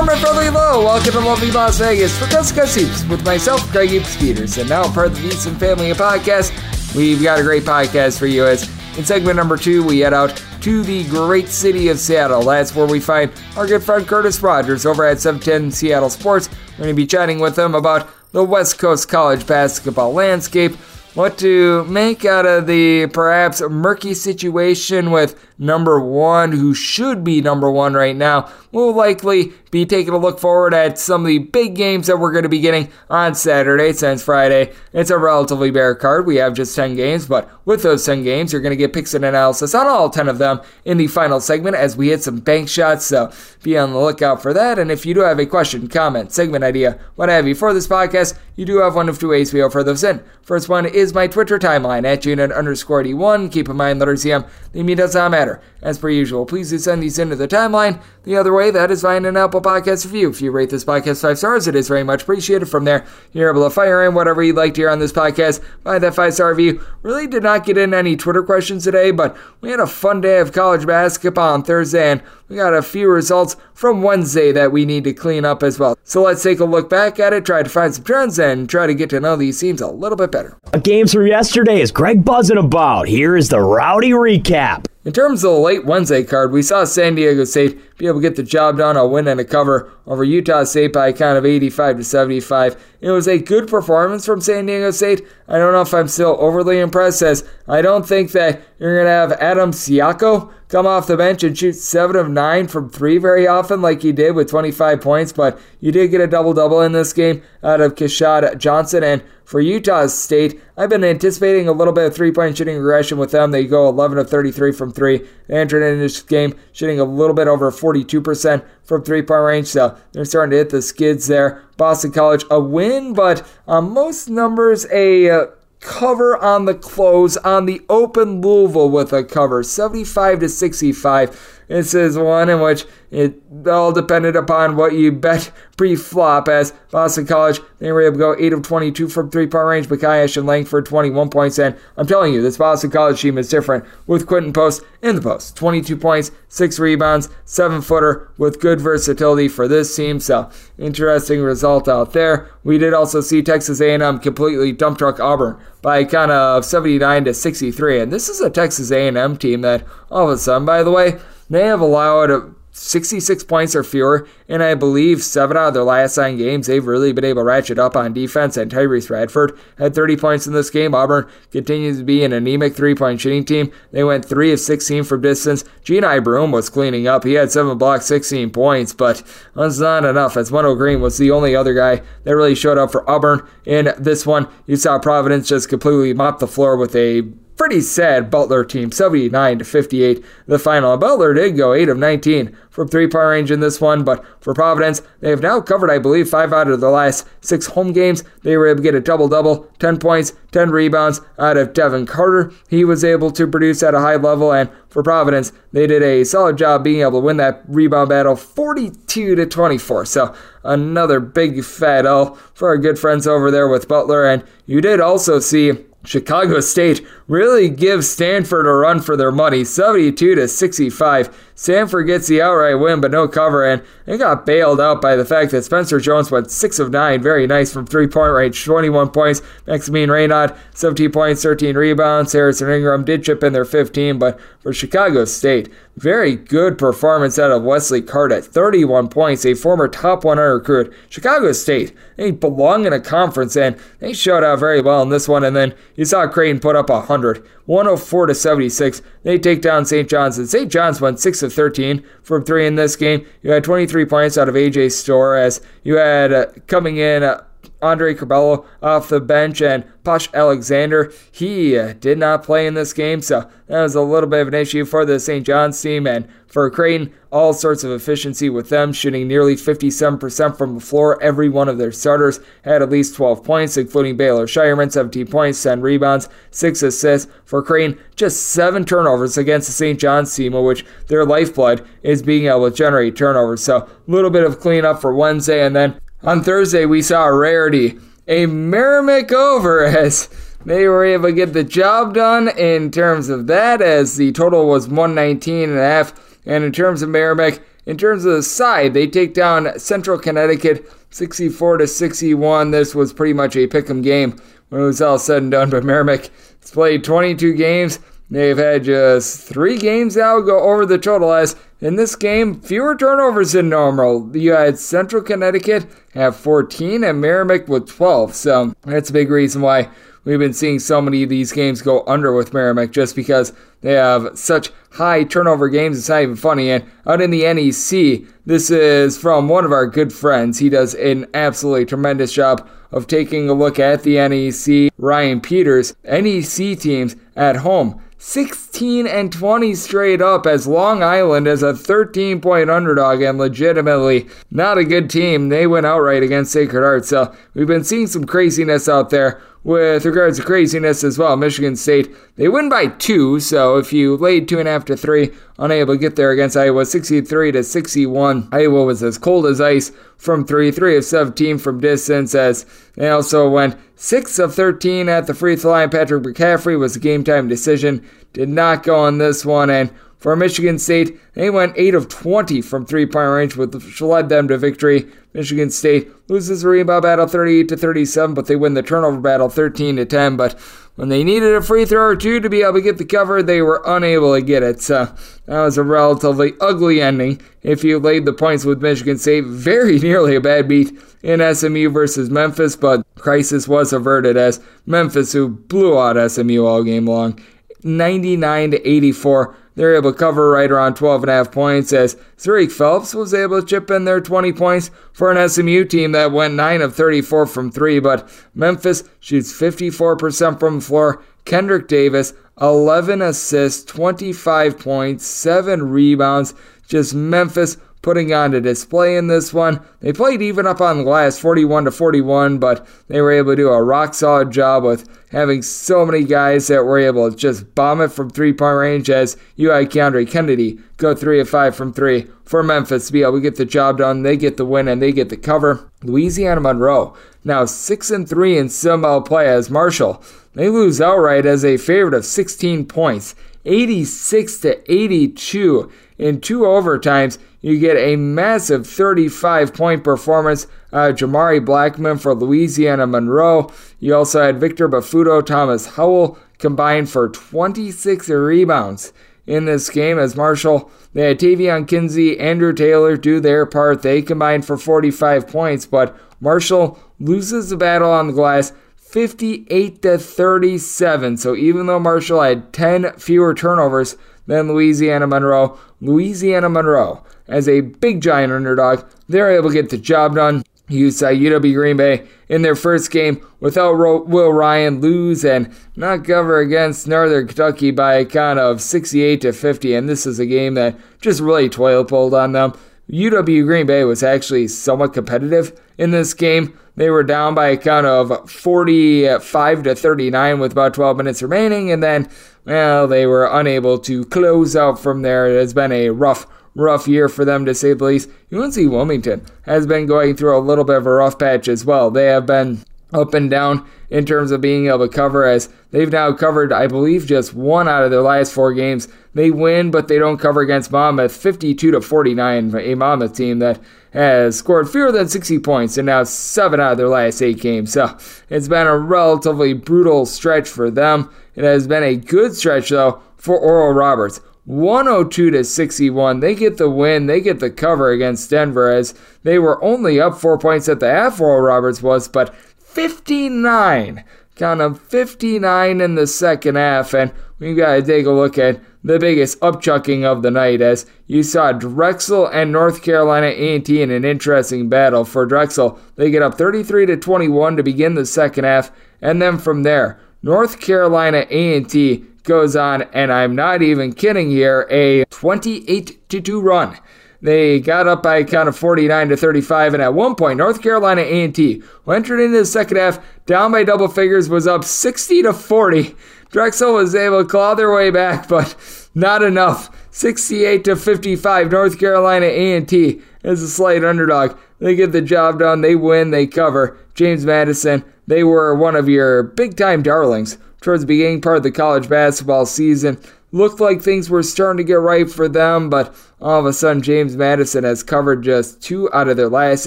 And friendly hello. Welcome to lovely Las Vegas for Gus Heaps with myself, Greg Heaps Peters, and now part of the VSiN Family podcast. We've got a great podcast for you. As in segment number two, we head out to the great city of Seattle. That's where we find our good friend Curtis Rogers over at 710 Seattle Sports. We're going to be chatting with him about the West Coast college basketball landscape, what to make out of the perhaps murky situation with number one, who should be number one right now, will likely be taking a look forward at some of the big games that we're going to be getting on Saturday since Friday. It's a relatively bare card. We have just 10 games, but with those 10 games, you're going to get picks and analysis on all 10 of them in the final segment as we hit some bank shots. So be on the lookout for that. And if you do have a question, comment, segment idea, what have you for this podcast, you do have one of two ways we offer those in. First one is my Twitter timeline at unit underscore D1. Keep in mind, letters CM, the me does not matter. As per usual, please do send these into the timeline. The other way, that is via an Apple Podcast review. If you rate this podcast five stars, it is very much appreciated. From there, you're able to fire in whatever you'd like to hear on this podcast by that five star review. Really did not get in any Twitter questions today, but we had a fun day of college basketball on Thursday, and we got a few results from Wednesday that we need to clean up as well. So let's take a look back at it, try to find some trends, and try to get to know these teams a little bit better. A games from yesterday is Greg buzzing about. Here is the rowdy recap. In terms of the late Wednesday card, we saw San Diego State be able to get the job done, a win and a cover over Utah State by a count of 85 to 75. It was a good performance from San Diego State. I don't know if I'm still overly impressed, as I don't think that you're going to have Adam Seiko come off the bench and shoot 7 of 9 from 3 very often, like he did with 25 points, but you did get a double double in this game out of Keshad Johnson. And for Utah State, I've been anticipating a little bit of three point shooting regression with them. They go 11 of 33 from 3. They entered into this game shooting a little bit over 42% from three point range, so they're starting to hit the skids there. Boston College, a win, but on most numbers, a. Uh, cover on the close on the open Louisville with a cover 75 to 65 this is one in which it all depended upon what you bet pre-flop. As Boston College, they were able to go 8 of 22 from three-point range. but Makai Ashton-Langford 21 points. And I'm telling you, this Boston College team is different with Quinton Post in the post. 22 points, 6 rebounds, 7-footer with good versatility for this team. So interesting result out there. We did also see Texas A&M completely dump truck Auburn by kind of 79 to 63. And this is a Texas A&M team that all of a sudden, by the way, they have allowed 66 points or fewer, and I believe seven out of their last nine games, they've really been able to ratchet up on defense. And Tyrece Radford had 30 points in this game. Auburn continues to be an anemic three point shooting team. They went 3 of 16 from distance. Johni Broome was cleaning up. He had 7 blocks, 16 points, but that's not enough, as Wendell Green was the only other guy that really showed up for Auburn in this one. You saw Providence just completely mop the floor with a pretty sad Butler team, 79 to 58. The final. Butler did go 8 of 19 from three point range in this one, but for Providence, they have now covered, I believe, five out of the last six home games. They were able to get a double double, 10 points, 10 rebounds out of Devin Carter. He was able to produce at a high level, and for Providence, they did a solid job being able to win that rebound battle 42 to 24. So another big fat L for our good friends over there with Butler. And you did also see Chicago State really give Stanford a run for their money, 72 to 65. Stanford gets the outright win, but no cover, and they got bailed out by the fact that Spencer Jones went 6 of 9, very nice from three point range, 21 points. Maximilian Raynaud, 17 points, 13 rebounds. Harrison Ingram did chip in their 15, but for Chicago State, very good performance out of Wesley Cardet, 31 points, a former top 100 recruit. Chicago State, they belong in a conference, and they showed out very well in this one. And then you saw Creighton put up 100, 104 to 76. They take down St. John's, and St. John's went 6 of 13 from 3 in this game. You had 23 points out of AJ Storr as you had uh, coming in. Uh, Andre Curbelo off the bench and Posh Alexander, he uh, did not play in this game, so that was a little bit of an issue for the St. John's team. And for Creighton, all sorts of efficiency with them, shooting nearly 57% from the floor. Every one of their starters had at least 12 points, including Baylor Scheierman, 17 points, 10 rebounds, 6 assists. For Creighton, just 7 turnovers against the St. John's team, which their lifeblood is being able to generate turnovers. So a little bit of cleanup for Wednesday, and then on Thursday, we saw a rarity, a Merrimack over as they were able to get the job done in terms of that, as the total was 119 and a half. And in terms of Merrimack, in terms of the side, they take down Central Connecticut 64 to 61. This was pretty much a pick'em game when it was all said and done. But Merrimack has played 22 games. They've had just three games now go over the total as in this game, fewer turnovers than normal. You had Central Connecticut have 14 and Merrimack with 12. So that's a big reason why we've been seeing so many of these games go under with Merrimack just because they have such high turnover games. It's not even funny. And out in the NEC, this is from one of our good friends. He does an absolutely tremendous job of taking a look at the NEC. Ryan Peters, NEC teams at home 16 and 20 straight up as Long Island as a 13 point underdog and legitimately not a good team. They went outright against Sacred Heart. So we've been seeing some craziness out there with regards to craziness as well. Michigan State, they win by two, so if you laid two and a half to three, unable to get there against Iowa, 63 to 61. Iowa was as cold as ice from three, three of 17 from distance, as they also went six of 13 at the free throw line. Patrick McCaffery was a game time decision, did not go on this one, and for Michigan State, they went 8 of 20 from three point range, which led them to victory. Michigan State loses the rebound battle 38 to 37, but they win the turnover battle 13 to 10. But when they needed a free throw or two to be able to get the cover, they were unable to get it. So that was a relatively ugly ending. If you laid the points with Michigan State, very nearly a bad beat in SMU versus Memphis, but crisis was averted as Memphis, who blew out SMU all game long, 99 to 84 they're able to cover right around 12 and a half points as Zhuric Phelps was able to chip in their 20 points for an SMU team that went 9 of 34 from 3. But Memphis shoots 54% from the floor. Kendrick Davis, 11 assists, 25 points, 7 rebounds. Just Memphis putting on a display in this one. They played even up on the last 41 to 41, but they were able to do a rock solid job with having so many guys that were able to just bomb it from three point range as UI Keonte Kennedy go three of five from three for Memphis to be able to get the job done. They get the win and they get the cover. Louisiana Monroe now six and three in Sun play as Marshall. They lose outright as a favorite of 16 points, 86 to 82 in two overtimes you get a massive 35 point performance. Uh, Jamari Blackman for Louisiana Monroe. You also had Victor Bafutto, Thomas Howell combined for 26 rebounds in this game as Marshall. They had Taevion Kinsey, Andrew Taylor do their part. They combined for 45 points, but Marshall loses the battle on the glass 58 to 37. So even though Marshall had 10 fewer turnovers than Louisiana Monroe, Louisiana Monroe as a big giant underdog. They're able to get the job done. Use uh, UW Green Bay in their first game without Will Ryan lose and not cover against Northern Kentucky by a count of 68 to 50. And this is a game that just really toilet pulled on them. UW Green Bay was actually somewhat competitive in this game. They were down by a count of 45 to 39 with about 12 minutes remaining, and then, well, they were unable to close out from there. It has been a rough rough year for them to say the least. UNC Wilmington has been going through a little bit of a rough patch as well. They have been up and down in terms of being able to cover as they've now covered, I believe, just one out of their last four games. They win, but they don't cover against Monmouth 52 to 49, a Monmouth team that has scored fewer than 60 points and now seven out of their last eight games. So it's been a relatively brutal stretch for them. It has been a good stretch, though, for Oral Roberts. 102 to 61. They get the win. They get the cover against Denver as they were only up four points at the half. Oral Roberts was, but 59. Count of 59 in the second half. And we've got to take a look at the biggest upchucking of the night as you saw Drexel and North Carolina A&T in an interesting battle. For Drexel, they get up 33 to 21 to begin the second half, and then from there, North Carolina A&T goes on, and I'm not even kidding here, a 28 to 2 run. They got up by a count of 49 to 35, and at one point, North Carolina A&T, who entered into the second half down by double figures, was up 60 to 40. Drexel was able to claw their way back, but not enough. 68 to 55, North Carolina A&T is a slight underdog. They get the job done. They win. They cover. James Madison. They were one of your big time darlings towards the beginning part of the college basketball season. Looked like things were starting to get right for them, but all of a sudden, James Madison has covered just two out of their last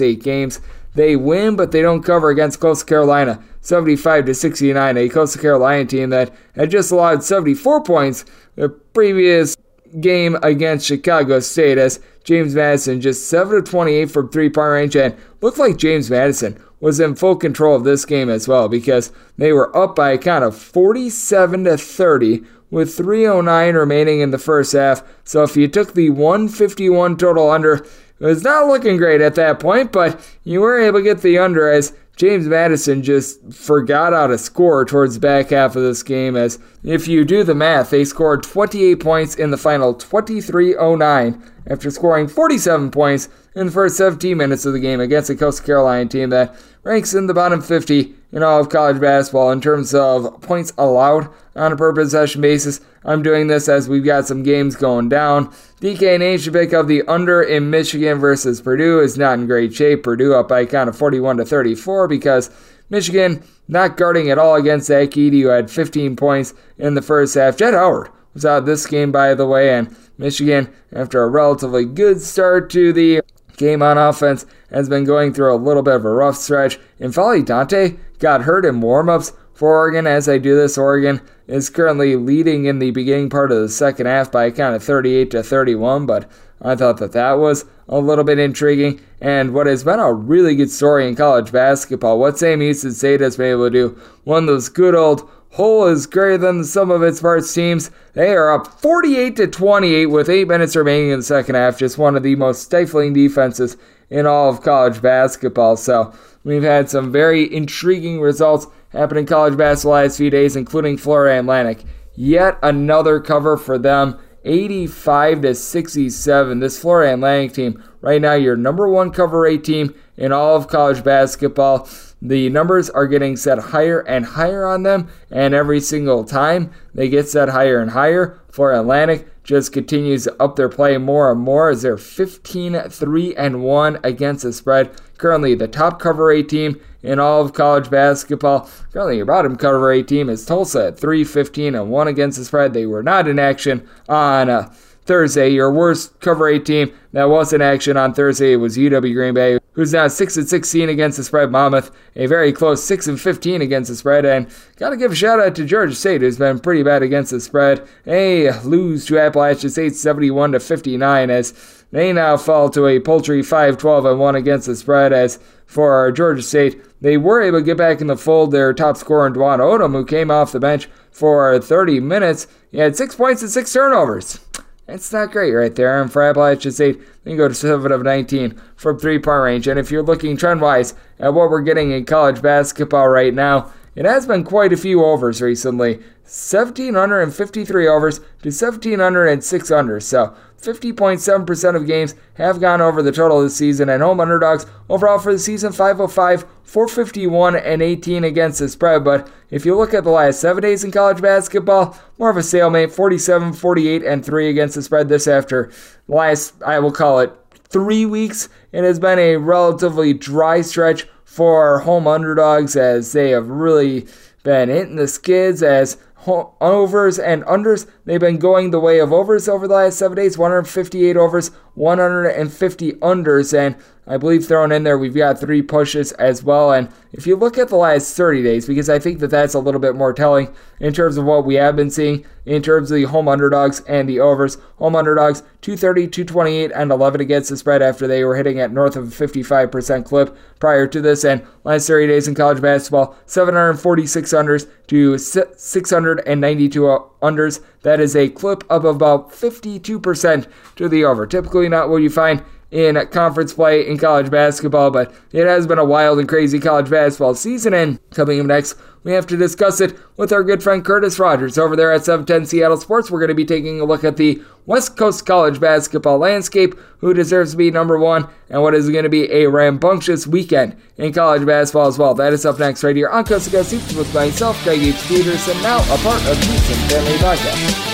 eight games. They win, but they don't cover against Coastal Carolina, 75 to 69. A Coastal Carolina team that had just allowed 74 points the previous game against Chicago State, as James Madison just 7 of 28 from three point range, and looked like James Madison was in full control of this game as well because they were up by a count of 47 to 30 with 309 remaining in the first half. So if you took the 151 total under, it was not looking great at that point, but you were able to get the under as James Madison just forgot how to score towards the back half of this game. As if you do the math, they scored 28 points in the final 23 09 after scoring 47 points in the first 17 minutes of the game against a Coastal Carolina team that ranks in the bottom 50 in all of college basketball in terms of points allowed on a per possession basis. I'm doing this as we've got some games going down. DK Nation pick up the under in Michigan versus Purdue is not in great shape. Purdue up by a count of 41 to 34 because Michigan not guarding at all against Zach Edey, who had 15 points in the first half. Jett Howard was out this game, by the way, and Michigan, after a relatively good start to the game on offense, has been going through a little bit of a rough stretch. N'Faly Dante got hurt in warmups for Oregon. As I do this, Oregon is currently leading in the beginning part of the second half by a count of 38 to 31, but I thought that that was a little bit intriguing. And what has been a really good story in college basketball, what Sam Houston State has been able to do, one of those good old whole is greater than the sum of its parts teams. They are up 48 to 28 with 8 minutes remaining in the second half. Just one of the most stifling defenses in all of college basketball. So we've had some very intriguing results happen in college basketball last few days, including Florida Atlantic. Yet another cover for them. 85 to 67. This Florida Atlantic team, right now, your number one cover eight team in all of college basketball. The numbers are getting set higher and higher on them, and every single time they get set higher and higher. For Atlantic, just continues up their play more and more as they're 15 3 and 1 against the spread. Currently, the top cover A team in all of college basketball. Currently, your bottom cover A team is Tulsa at 3 15 and 1 against the spread. They were not in action on. Uh, Thursday. Your worst cover eight team that was in action on Thursday was UW Green Bay, who's now 6 and 16 against the spread. Monmouth, a very close 6 and 15 against the spread. And got to give a shout out to Georgia State, who's been pretty bad against the spread. They lose to Appalachian State 71 to 59 as they now fall to a paltry 5 12 and 1 against the spread. As for our Georgia State, they were able to get back in the fold. Their top scorer, Dwon Odom, who came off the bench for 30 minutes, he had six points and six turnovers. It's not great right there. And for Appalachian State, they can go to 7 of 19 from three point range. And if you're looking trend wise at what we're getting in college basketball right now, it has been quite a few overs recently. 1,753 overs to 1,706 unders. So 50.7% of games have gone over the total this season, and home underdogs overall for the season 505, 451, and 18 against the spread. But if you look at the last seven days in college basketball, more of a stalemate 47, 48, and 3 against the spread this after last, I will call it, three weeks. It has been a relatively dry stretch for home underdogs as they have really been hitting the skids as overs and unders. They've been going the way of overs over the last seven days 158 overs, 150 unders. And I believe thrown in there, we've got three pushes as well. And if you look at the last 30 days, because I think that that's a little bit more telling in terms of what we have been seeing in terms of the home underdogs and the overs. Home underdogs 230, 228, and 11 against the spread after they were hitting at north of a 55% clip prior to this. And last 30 days in college basketball, 746 unders to 692 unders. That is a clip of about 52% to the over. Typically not what you find in conference play in college basketball, but it has been a wild and crazy college basketball season. And coming up next, we have to discuss it with our good friend Curtis Rogers over there at 710 Seattle Sports. We're going to be taking a look at the West Coast college basketball landscape, who deserves to be number one, and what is going to be a rambunctious weekend in college basketball as well. That is up next right here on Coast to Coast with myself, Greg H. Peterson, now a part of VSiN Family Podcast.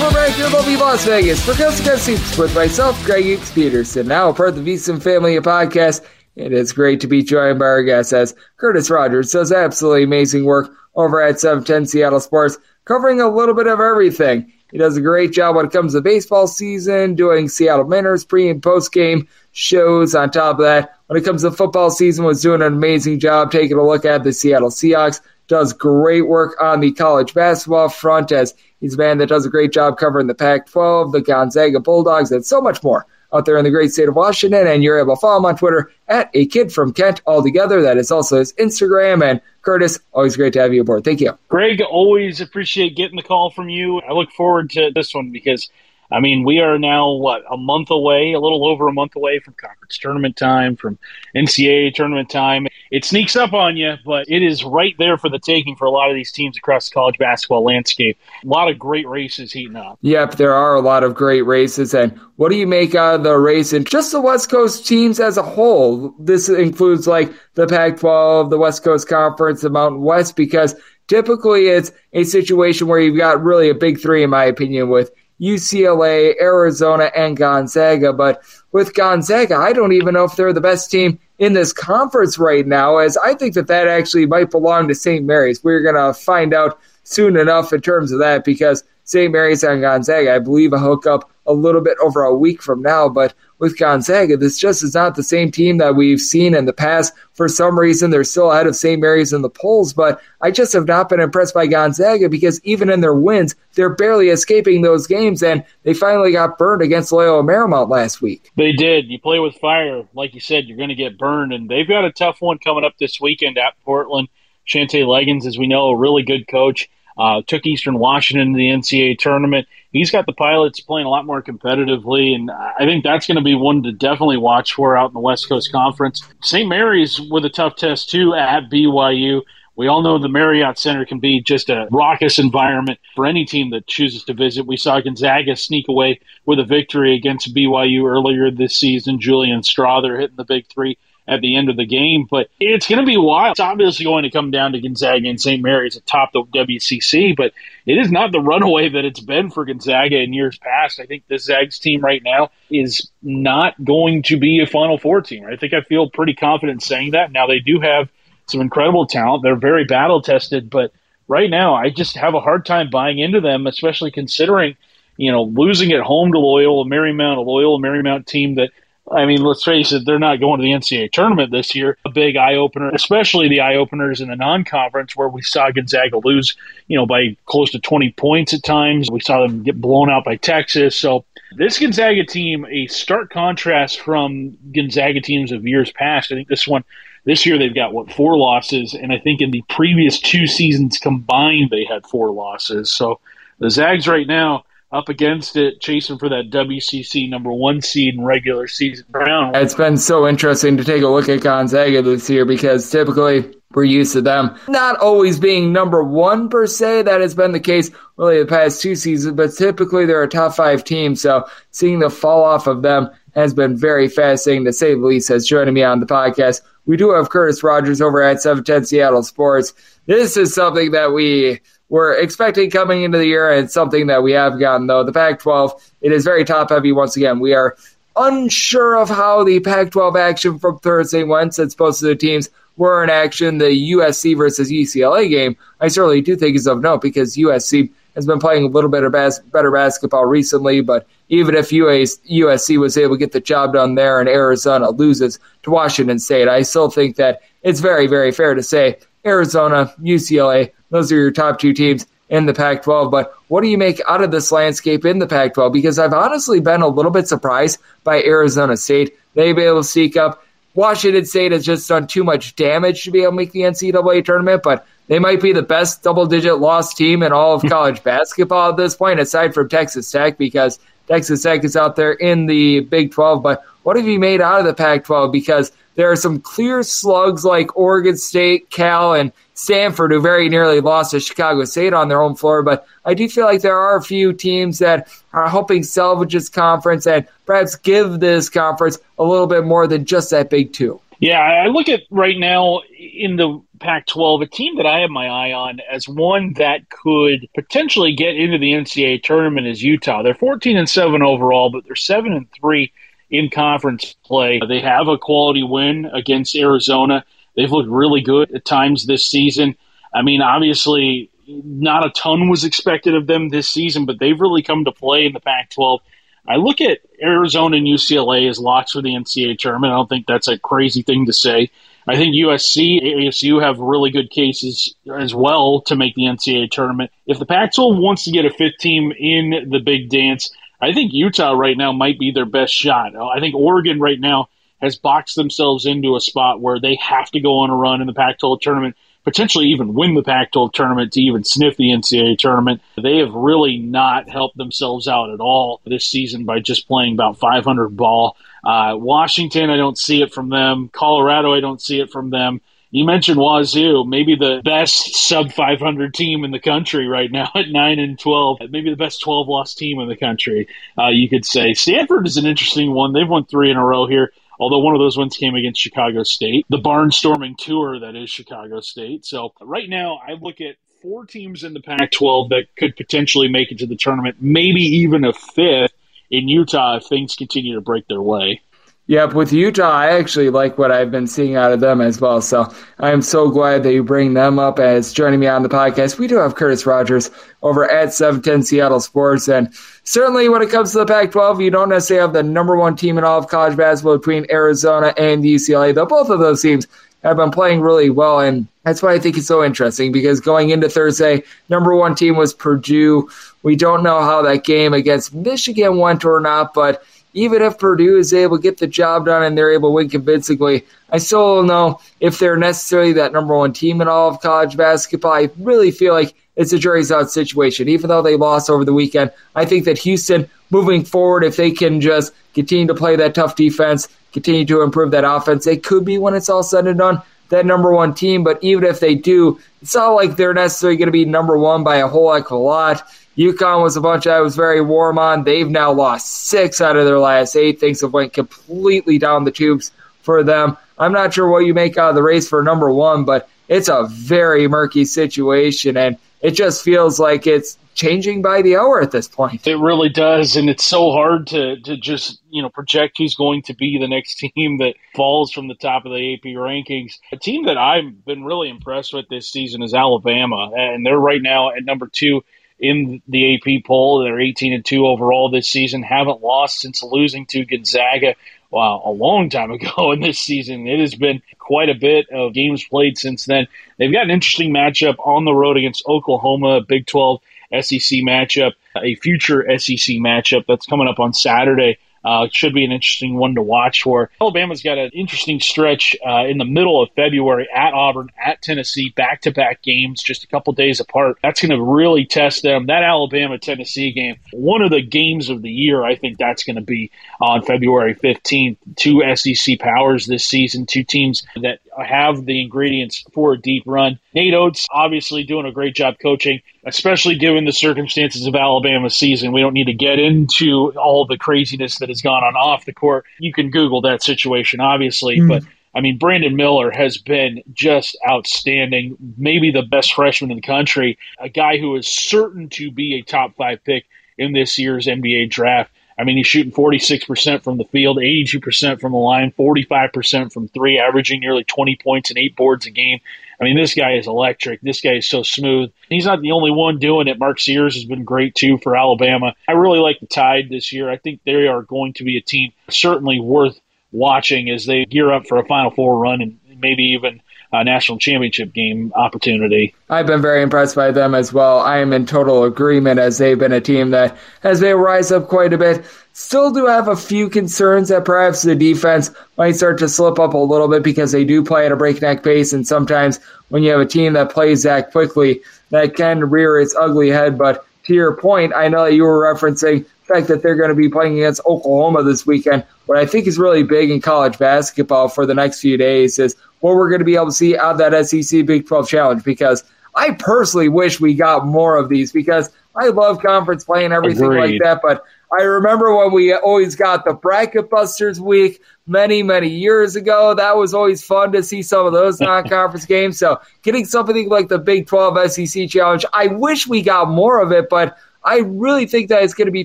We're back here in lovely Las Vegas for Coast to Coast Hoops with myself, Greg Hicks Peterson, now a part of the VSiN family of podcasts. It is great to be joined by our guest as Curtis Rogers does absolutely amazing work over at 710 Seattle Sports, covering a little bit of everything. He does a great job when it comes to baseball season, doing Seattle Mariners pre and post game shows. On top of that, when it comes to football season, was doing an amazing job taking a look at the Seattle Seahawks. Does great work on the college basketball front as he's a man that does a great job covering the Pac 12, the Gonzaga Bulldogs, and so much more out there in the great state of Washington. And you're able to follow him on Twitter at a kid from Kent altogether. That is also his Instagram. And Curtis, always great to have you aboard. Thank you. Greg, always appreciate getting the call from you. I look forward to this one because I mean, we are now what a month away, a little over a month away from conference tournament time, from NCAA tournament time. It sneaks up on you, but it is right there for the taking for a lot of these teams across the college basketball landscape. A lot of great races heating up. Yep, there are a lot of great races. And what do you make out of the race and just the West Coast teams as a whole? This includes like the Pac-12, the West Coast Conference, the Mountain West, because typically it's a situation where you've got really a big three, in my opinion, with UCLA, Arizona, and Gonzaga. But with Gonzaga, I don't even know if they're the best team in this conference right now, as I think that that actually might belong to St. Mary's. We're going to find out soon enough in terms of that because St. Mary's and Gonzaga, I believe, a hookup a little bit over a week from now. But with Gonzaga, this just is not the same team that we've seen in the past. For some reason, they're still ahead of St. Mary's in the polls, but I just have not been impressed by Gonzaga because even in their wins, they're barely escaping those games, and they finally got burned against Loyola Marymount last week. They did. You play with fire, like you said, you're going to get burned, and they've got a tough one coming up this weekend at Portland. Shantay Legans, as we know, a really good coach. Uh, took Eastern Washington to the NCAA tournament. He's got the Pilots playing a lot more competitively, and I think that's going to be one to definitely watch for out in the West Coast Conference. St. Mary's with a tough test too at BYU. We all know the Marriott Center can be just a raucous environment for any team that chooses to visit. We saw Gonzaga sneak away with a victory against BYU earlier this season. Julian Strawther hitting the big three at the end of the game. But it's going to be wild. It's obviously going to come down to Gonzaga and St. Mary's atop the WCC, but it is not the runaway that it's been for Gonzaga in years past. I think this Zags team right now is not going to be a Final Four team. I think I feel pretty confident saying that. Now, they do have some incredible talent. They're very battle tested, but right now I just have a hard time buying into them, especially considering you know, losing at home to Loyola Marymount, a Loyola Marymount team that I mean, let's face it, they're not going to the NCAA tournament this year. A big eye opener, especially the eye openers in the non conference where we saw Gonzaga lose, you know, by close to 20 points at times. We saw them get blown out by Texas. So this Gonzaga team, a stark contrast from Gonzaga teams of years past. I think this one, this year they've got what four losses, and I think in the previous two seasons combined they had four losses. So the Zags right now up against it, chasing for that WCC number one seed in regular season round. It's been so interesting to take a look at Gonzaga this year because typically we're used to them not always being number one per se. That has been the case really the past two seasons, but typically they're a top five team. So seeing the fall off of them has been very fascinating to say the least. Has joining me on the podcast. We do have Curtis Rogers over at 710 Seattle Sports. This is something that we we're expecting coming into the year, and something that we have gotten though. The Pac-12 it is very top heavy once again. We are unsure of how the Pac-12 action from Thursday went, since both of the teams were in action. The USC versus UCLA game, I certainly do think is of note because USC has been playing a little bit bas- better basketball recently. But even if USC was able to get the job done there and Arizona loses to Washington State, I still think that it's very, very fair to say Arizona, UCLA those are your top two teams in the Pac 12. But what do you make out of this landscape in the Pac 12? Because I've honestly been a little bit surprised by Arizona State. They've been able to sneak up. Washington State has just done too much damage to be able to make the NCAA tournament, but they might be the best double digit loss team in all of college basketball at this point, aside from Texas Tech, because Texas Tech is out there in the Big 12. But what have you made out of the Pac 12? Because there are some clear slugs like Oregon State, Cal, and Stanford who very nearly lost to Chicago State on their home floor. But I do feel like there are a few teams that are hoping salvage this conference and perhaps give this conference a little bit more than just that Big Two. Yeah, I look at right now in the Pac 12, a team that I have my eye on as one that could potentially get into the NCAA tournament is Utah. They're 14 and 7 overall, but they're 7 and 3 in conference play. They have a quality win against Arizona. They've looked really good at times this season. I mean, obviously, not a ton was expected of them this season, but they've really come to play in the Pac 12. I look at Arizona and UCLA as locks for the NCAA tournament. I don't think that's a crazy thing to say. I think USC, ASU have really good cases as well to make the NCAA tournament. If the Pac 12 wants to get a fifth team in the big dance, I think Utah right now might be their best shot. I think Oregon right now has boxed themselves into a spot where they have to go on a run in the Pac 12 tournament potentially even win the Pac 12 tournament to even sniff the NCAA tournament. They have really not helped themselves out at all this season by just playing about 500 ball. Uh, Washington, I don't see it from them. Colorado, I don't see it from them. You mentioned Wazoo, maybe the best sub 500 team in the country right now at 9 and 12, maybe the best 12 loss team in the country, uh, you could say. Stanford is an interesting one. They've won three in a row here although one of those wins came against Chicago State, the barnstorming tour that is Chicago State. So right now, I look at four teams in the Pac 12 that could potentially make it to the tournament, maybe even a fifth in Utah if things continue to break their way. Yep, with Utah, I actually like what I've been seeing out of them as well. So I am so glad that you bring them up as joining me on the podcast. We do have Curtis Rogers over at 710 Seattle Sports. And certainly when it comes to the Pac 12, you don't necessarily have the number one team in all of college basketball between Arizona and UCLA, though both of those teams have been playing really well. And that's why I think it's so interesting because going into Thursday, number one team was Purdue. We don't know how that game against Michigan went or not, but even if Purdue is able to get the job done and they're able to win convincingly, I still don't know if they're necessarily that number one team in all of college basketball. I really feel like it's a jury's out situation. Even though they lost over the weekend, I think that Houston, moving forward, if they can just continue to play that tough defense, continue to improve that offense, they could be, when it's all said and done, that number one team. But even if they do, it's not like they're necessarily going to be number one by a whole heck of a lot. UConn was a bunch I was very warm on. They've now lost six out of their last eight. Things have went completely down the tubes for them. I'm not sure what you make out of the race for number one, but it's a very murky situation, and it just feels like it's changing by the hour at this point. It really does, and it's so hard to to just you know project who's going to be the next team that falls from the top of the AP rankings. A team that I've been really impressed with this season is Alabama, and they're right now at number two in the AP poll. They're 18 and 2 overall this season. Haven't lost since losing to Gonzaga wow, a long time ago in this season. It has been quite a bit of games played since then. They've got an interesting matchup on the road against Oklahoma, Big 12 SEC matchup, a future SEC matchup that's coming up on Saturday uh, should be an interesting one to watch for. Alabama's got an interesting stretch uh, in the middle of February at Auburn, at Tennessee, back to back games just a couple days apart. That's going to really test them. That Alabama Tennessee game, one of the games of the year, I think that's going to be on February 15th. Two SEC powers this season, two teams that have the ingredients for a deep run. Nate Oats obviously doing a great job coaching especially given the circumstances of Alabama's season. We don't need to get into all the craziness that has gone on off the court. You can Google that situation, obviously, mm. but I mean, Brandon Miller has been just outstanding, maybe the best freshman in the country, a guy who is certain to be a top five pick in this year's NBA draft. I mean, he's shooting 46% from the field, 82% from the line, 45% from three, averaging nearly 20 points and eight boards a game. I mean, this guy is electric. This guy is so smooth. He's not the only one doing it. Mark Sears has been great too for Alabama. I really like the Tide this year. I think they are going to be a team certainly worth watching as they gear up for a Final Four run and maybe even uh, national championship game opportunity. I've been very impressed by them as well. I am in total agreement as they've been a team that has been rise up quite a bit. Still do have a few concerns that perhaps the defense might start to slip up a little bit because they do play at a breakneck pace, and sometimes when you have a team that plays that quickly, that can rear its ugly head. But to your point, I know that you were referencing the fact that they're going to be playing against Oklahoma this weekend. What I think is really big in college basketball for the next few days is what we're going to be able to see out of that SEC Big 12 Challenge because I personally wish we got more of these because I love conference play and everything Agreed. like that. But I remember when we always got the Bracket Busters week many, many years ago. That was always fun to see some of those non conference games. So getting something like the Big 12 SEC Challenge, I wish we got more of it, but I really think that it's going to be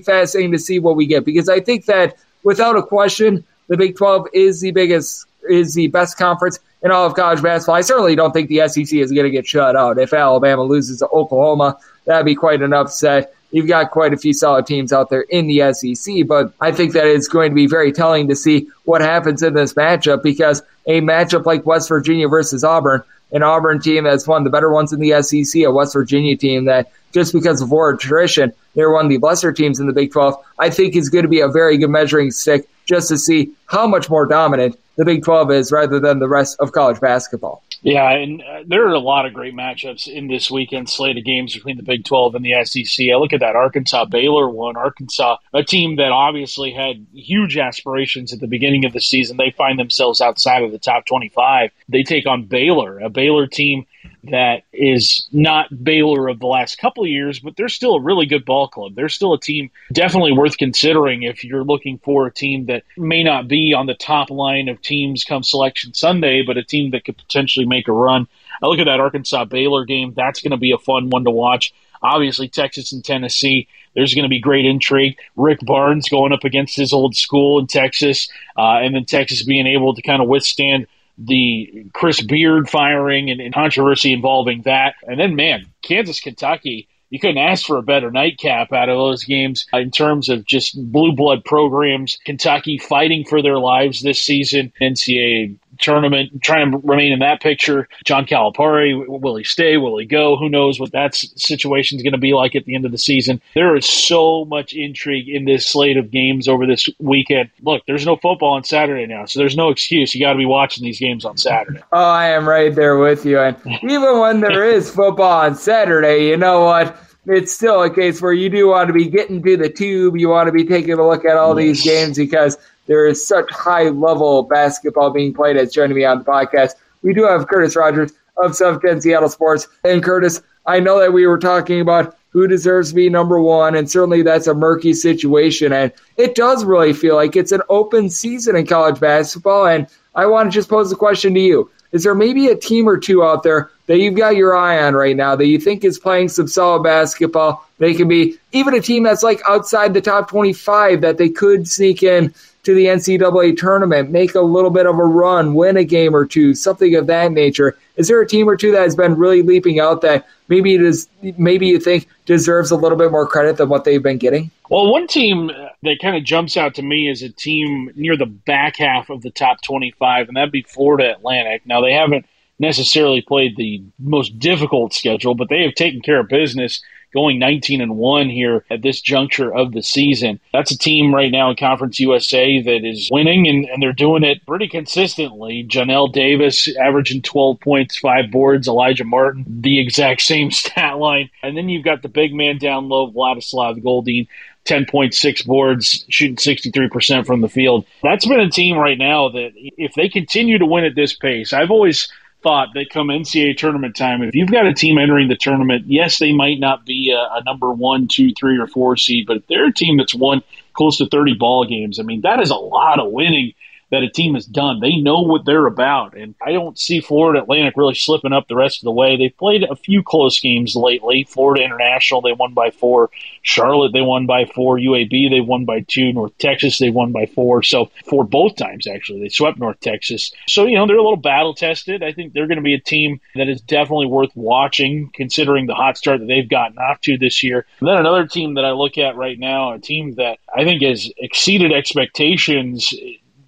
fascinating to see what we get because I think that without a question, the Big 12 is the biggest, is the best conference in all of college basketball. I certainly don't think the SEC is going to get shut out. If Alabama loses to Oklahoma, that'd be quite an upset. You've got quite a few solid teams out there in the SEC, but I think that it's going to be very telling to see what happens in this matchup because a matchup like West Virginia versus Auburn, an Auburn team that's one of the better ones in the SEC, a West Virginia team that just because of war tradition, they're one of the lesser teams in the Big 12, I think is going to be a very good measuring stick just to see how much more dominant the Big 12 is rather than the rest of college basketball. Yeah, and uh, there are a lot of great matchups in this weekend slate of games between the Big 12 and the SEC. I look at that Arkansas Baylor one. Arkansas, a team that obviously had huge aspirations at the beginning of the season, they find themselves outside of the top 25. They take on Baylor, a Baylor team that is not Baylor of the last couple of years, but they're still a really good ball club. They're still a team definitely worth considering if you're looking for a team that may not be on the top line of teams come selection Sunday, but a team that could potentially make a run. I look at that Arkansas Baylor game. That's going to be a fun one to watch. Obviously, Texas and Tennessee. There's going to be great intrigue. Rick Barnes going up against his old school in Texas, uh, and then Texas being able to kind of withstand the Chris Beard firing and, and controversy involving that. And then, man, Kansas, Kentucky you couldn't ask for a better nightcap out of those games in terms of just blue blood programs. Kentucky fighting for their lives this season. NCAA tournament, trying to remain in that picture. John Calipari, will he stay? Will he go? Who knows what that situation is going to be like at the end of the season? There is so much intrigue in this slate of games over this weekend. Look, there's no football on Saturday now, so there's no excuse. You got to be watching these games on Saturday. Oh, I am right there with you. And even when there is football on Saturday, you know what? it's still a case where you do want to be getting to the tube. You want to be taking a look at all these games because there is such high level basketball being played as joining me on the podcast. We do have Curtis Rogers of 710 Seattle Sports. And Curtis, I know that we were talking about who deserves to be number one, and certainly that's a murky situation. And it does really feel like it's an open season in college basketball. And I want to just pose the question to you. Is there maybe a team or two out there that you've got your eye on right now that you think is playing some solid basketball? They can be even a team that's like outside the top 25 that they could sneak in to the NCAA tournament, make a little bit of a run, win a game or two, something of that nature. Is there a team or two that has been really leaping out that maybe it is maybe you think deserves a little bit more credit than what they've been getting? Well, one team that kind of jumps out to me is a team near the back half of the top 25, and that'd be Florida Atlantic. Now, they haven't necessarily played the most difficult schedule, but they have taken care of business going 19 and 1 here at this juncture of the season. That's a team right now in Conference USA that is winning and, and they're doing it pretty consistently. Johnell Davis averaging 12 points, five boards, Alijah Martin, the exact same stat line. And then you've got the big man down low, Vladislav Goldin. 10.6 boards, shooting 63% from the field. That's been a team right now that if they continue to win at this pace, I've always thought that come NCAA tournament time, if you've got a team entering the tournament, yes, they might not be a, a, number one, two, three, or four seed, but if they're a team that's won close to 30 ball games, I mean, that is a lot of winning that a team has done. They know what they're about. And I don't see Florida Atlantic really slipping up the rest of the way. They've played a few close games lately. Florida International, they won by four. Charlotte, they won by four. UAB, they won by two. North Texas, they won by four. So, for both times, actually, they swept North Texas. So, you know, they're a little battle tested. I think they're going to be a team that is definitely worth watching, considering the hot start that they've gotten off to this year. And then another team that I look at right now, a team that I think has exceeded expectations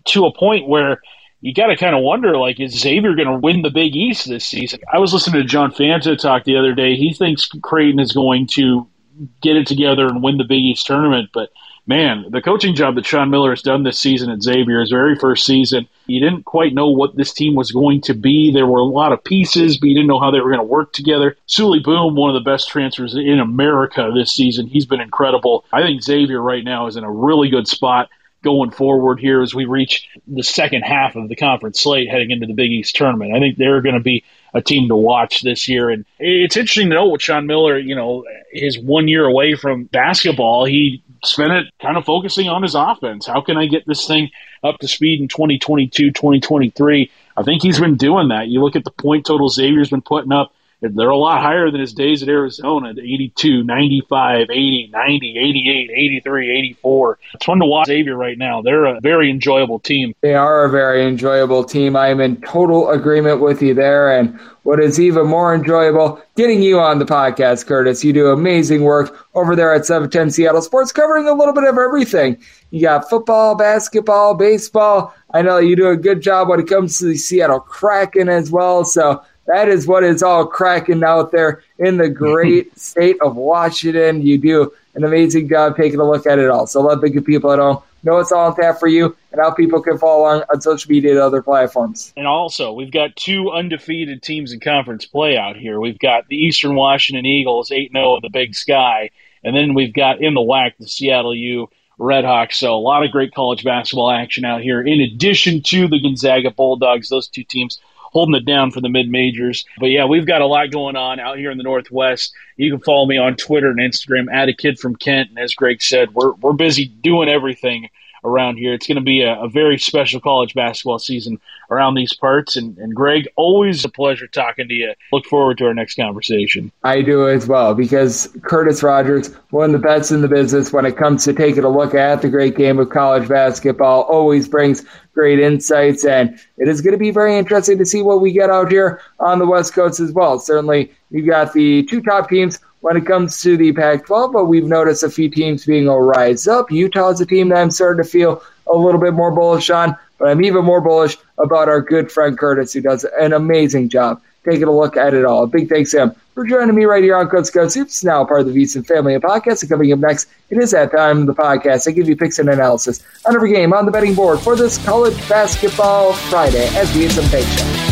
to a point where you got to kind of wonder, like, is Xavier going to win the Big East this season? I was listening to John Fanta talk the other day. He thinks Creighton is going to get it together and win the Big East tournament, but man, the coaching job that Sean Miller has done this season at Xavier, his very first season, you didn't quite know what this team was going to be. There were a lot of pieces, but you didn't know how they were going to work together. Souley Boum, one of the best transfers in America this season, he's been incredible. I think Xavier right now is in a really good spot going forward here as we reach the second half of the conference slate heading into the Big East tournament. I think they're going to be a team to watch this year. And it's interesting to know with Sean Miller, you know, his one year away from basketball, he spent it kind of focusing on his offense. How can I get this thing up to speed in 2022, 2023? I think he's been doing that. You look at the point total Xavier's been putting up they're a lot higher than his days at Arizona 82, 95, 80, 90, 88, 83, 84. It's fun to watch Xavier right now. They're a very enjoyable team. They are a very enjoyable team. I am in total agreement with you there. And what is even more enjoyable, getting you on the podcast, Curtis. You do amazing work over there at 710 Seattle Sports, covering a little bit of everything. You got football, basketball, baseball. I know you do a good job when it comes to the Seattle Kraken as well. So that is what is all cracking out there in the great state of Washington. You do an amazing job taking a look at it all. So let the good people at home know it's all on tap for you and how people can follow along on social media and other platforms. And also, we've got two undefeated teams in conference play out here. We've got the Eastern Washington Eagles, 8 0 of the Big Sky. And then we've got in the WAC the Seattle U Redhawks. So a lot of great college basketball action out here. In addition to the Gonzaga Bulldogs, those two teams holding it down for the mid majors. But yeah, we've got a lot going on out here in the Northwest. You can follow me on Twitter and Instagram at a kid from Kent. And as Greg said, we're we're busy doing everything around here. It's going to be a, a, very special college basketball season around these parts. And, and Greg, always a pleasure talking to you. Look forward to our next conversation. I do as well because Curtis Rogers, one of the best in the business when it comes to taking a look at the great game of college basketball, always brings great insights. And it is going to be very interesting to see what we get out here on the West Coast as well. Certainly, you've got the two top teams when it comes to the Pac 12, but we've noticed a few teams being a rise up. Utah's a team that I'm starting to feel a little bit more bullish on, but I'm even more bullish about our good friend Curtis, who does an amazing job taking a look at it all. A big thanks to him for joining me right here on Coast Coast Hoops, now part of the VSiN family of podcasts. And coming up next, it is that time of the podcast. I give you picks and analysis on every game on the betting board for this college basketball Friday as Big Show.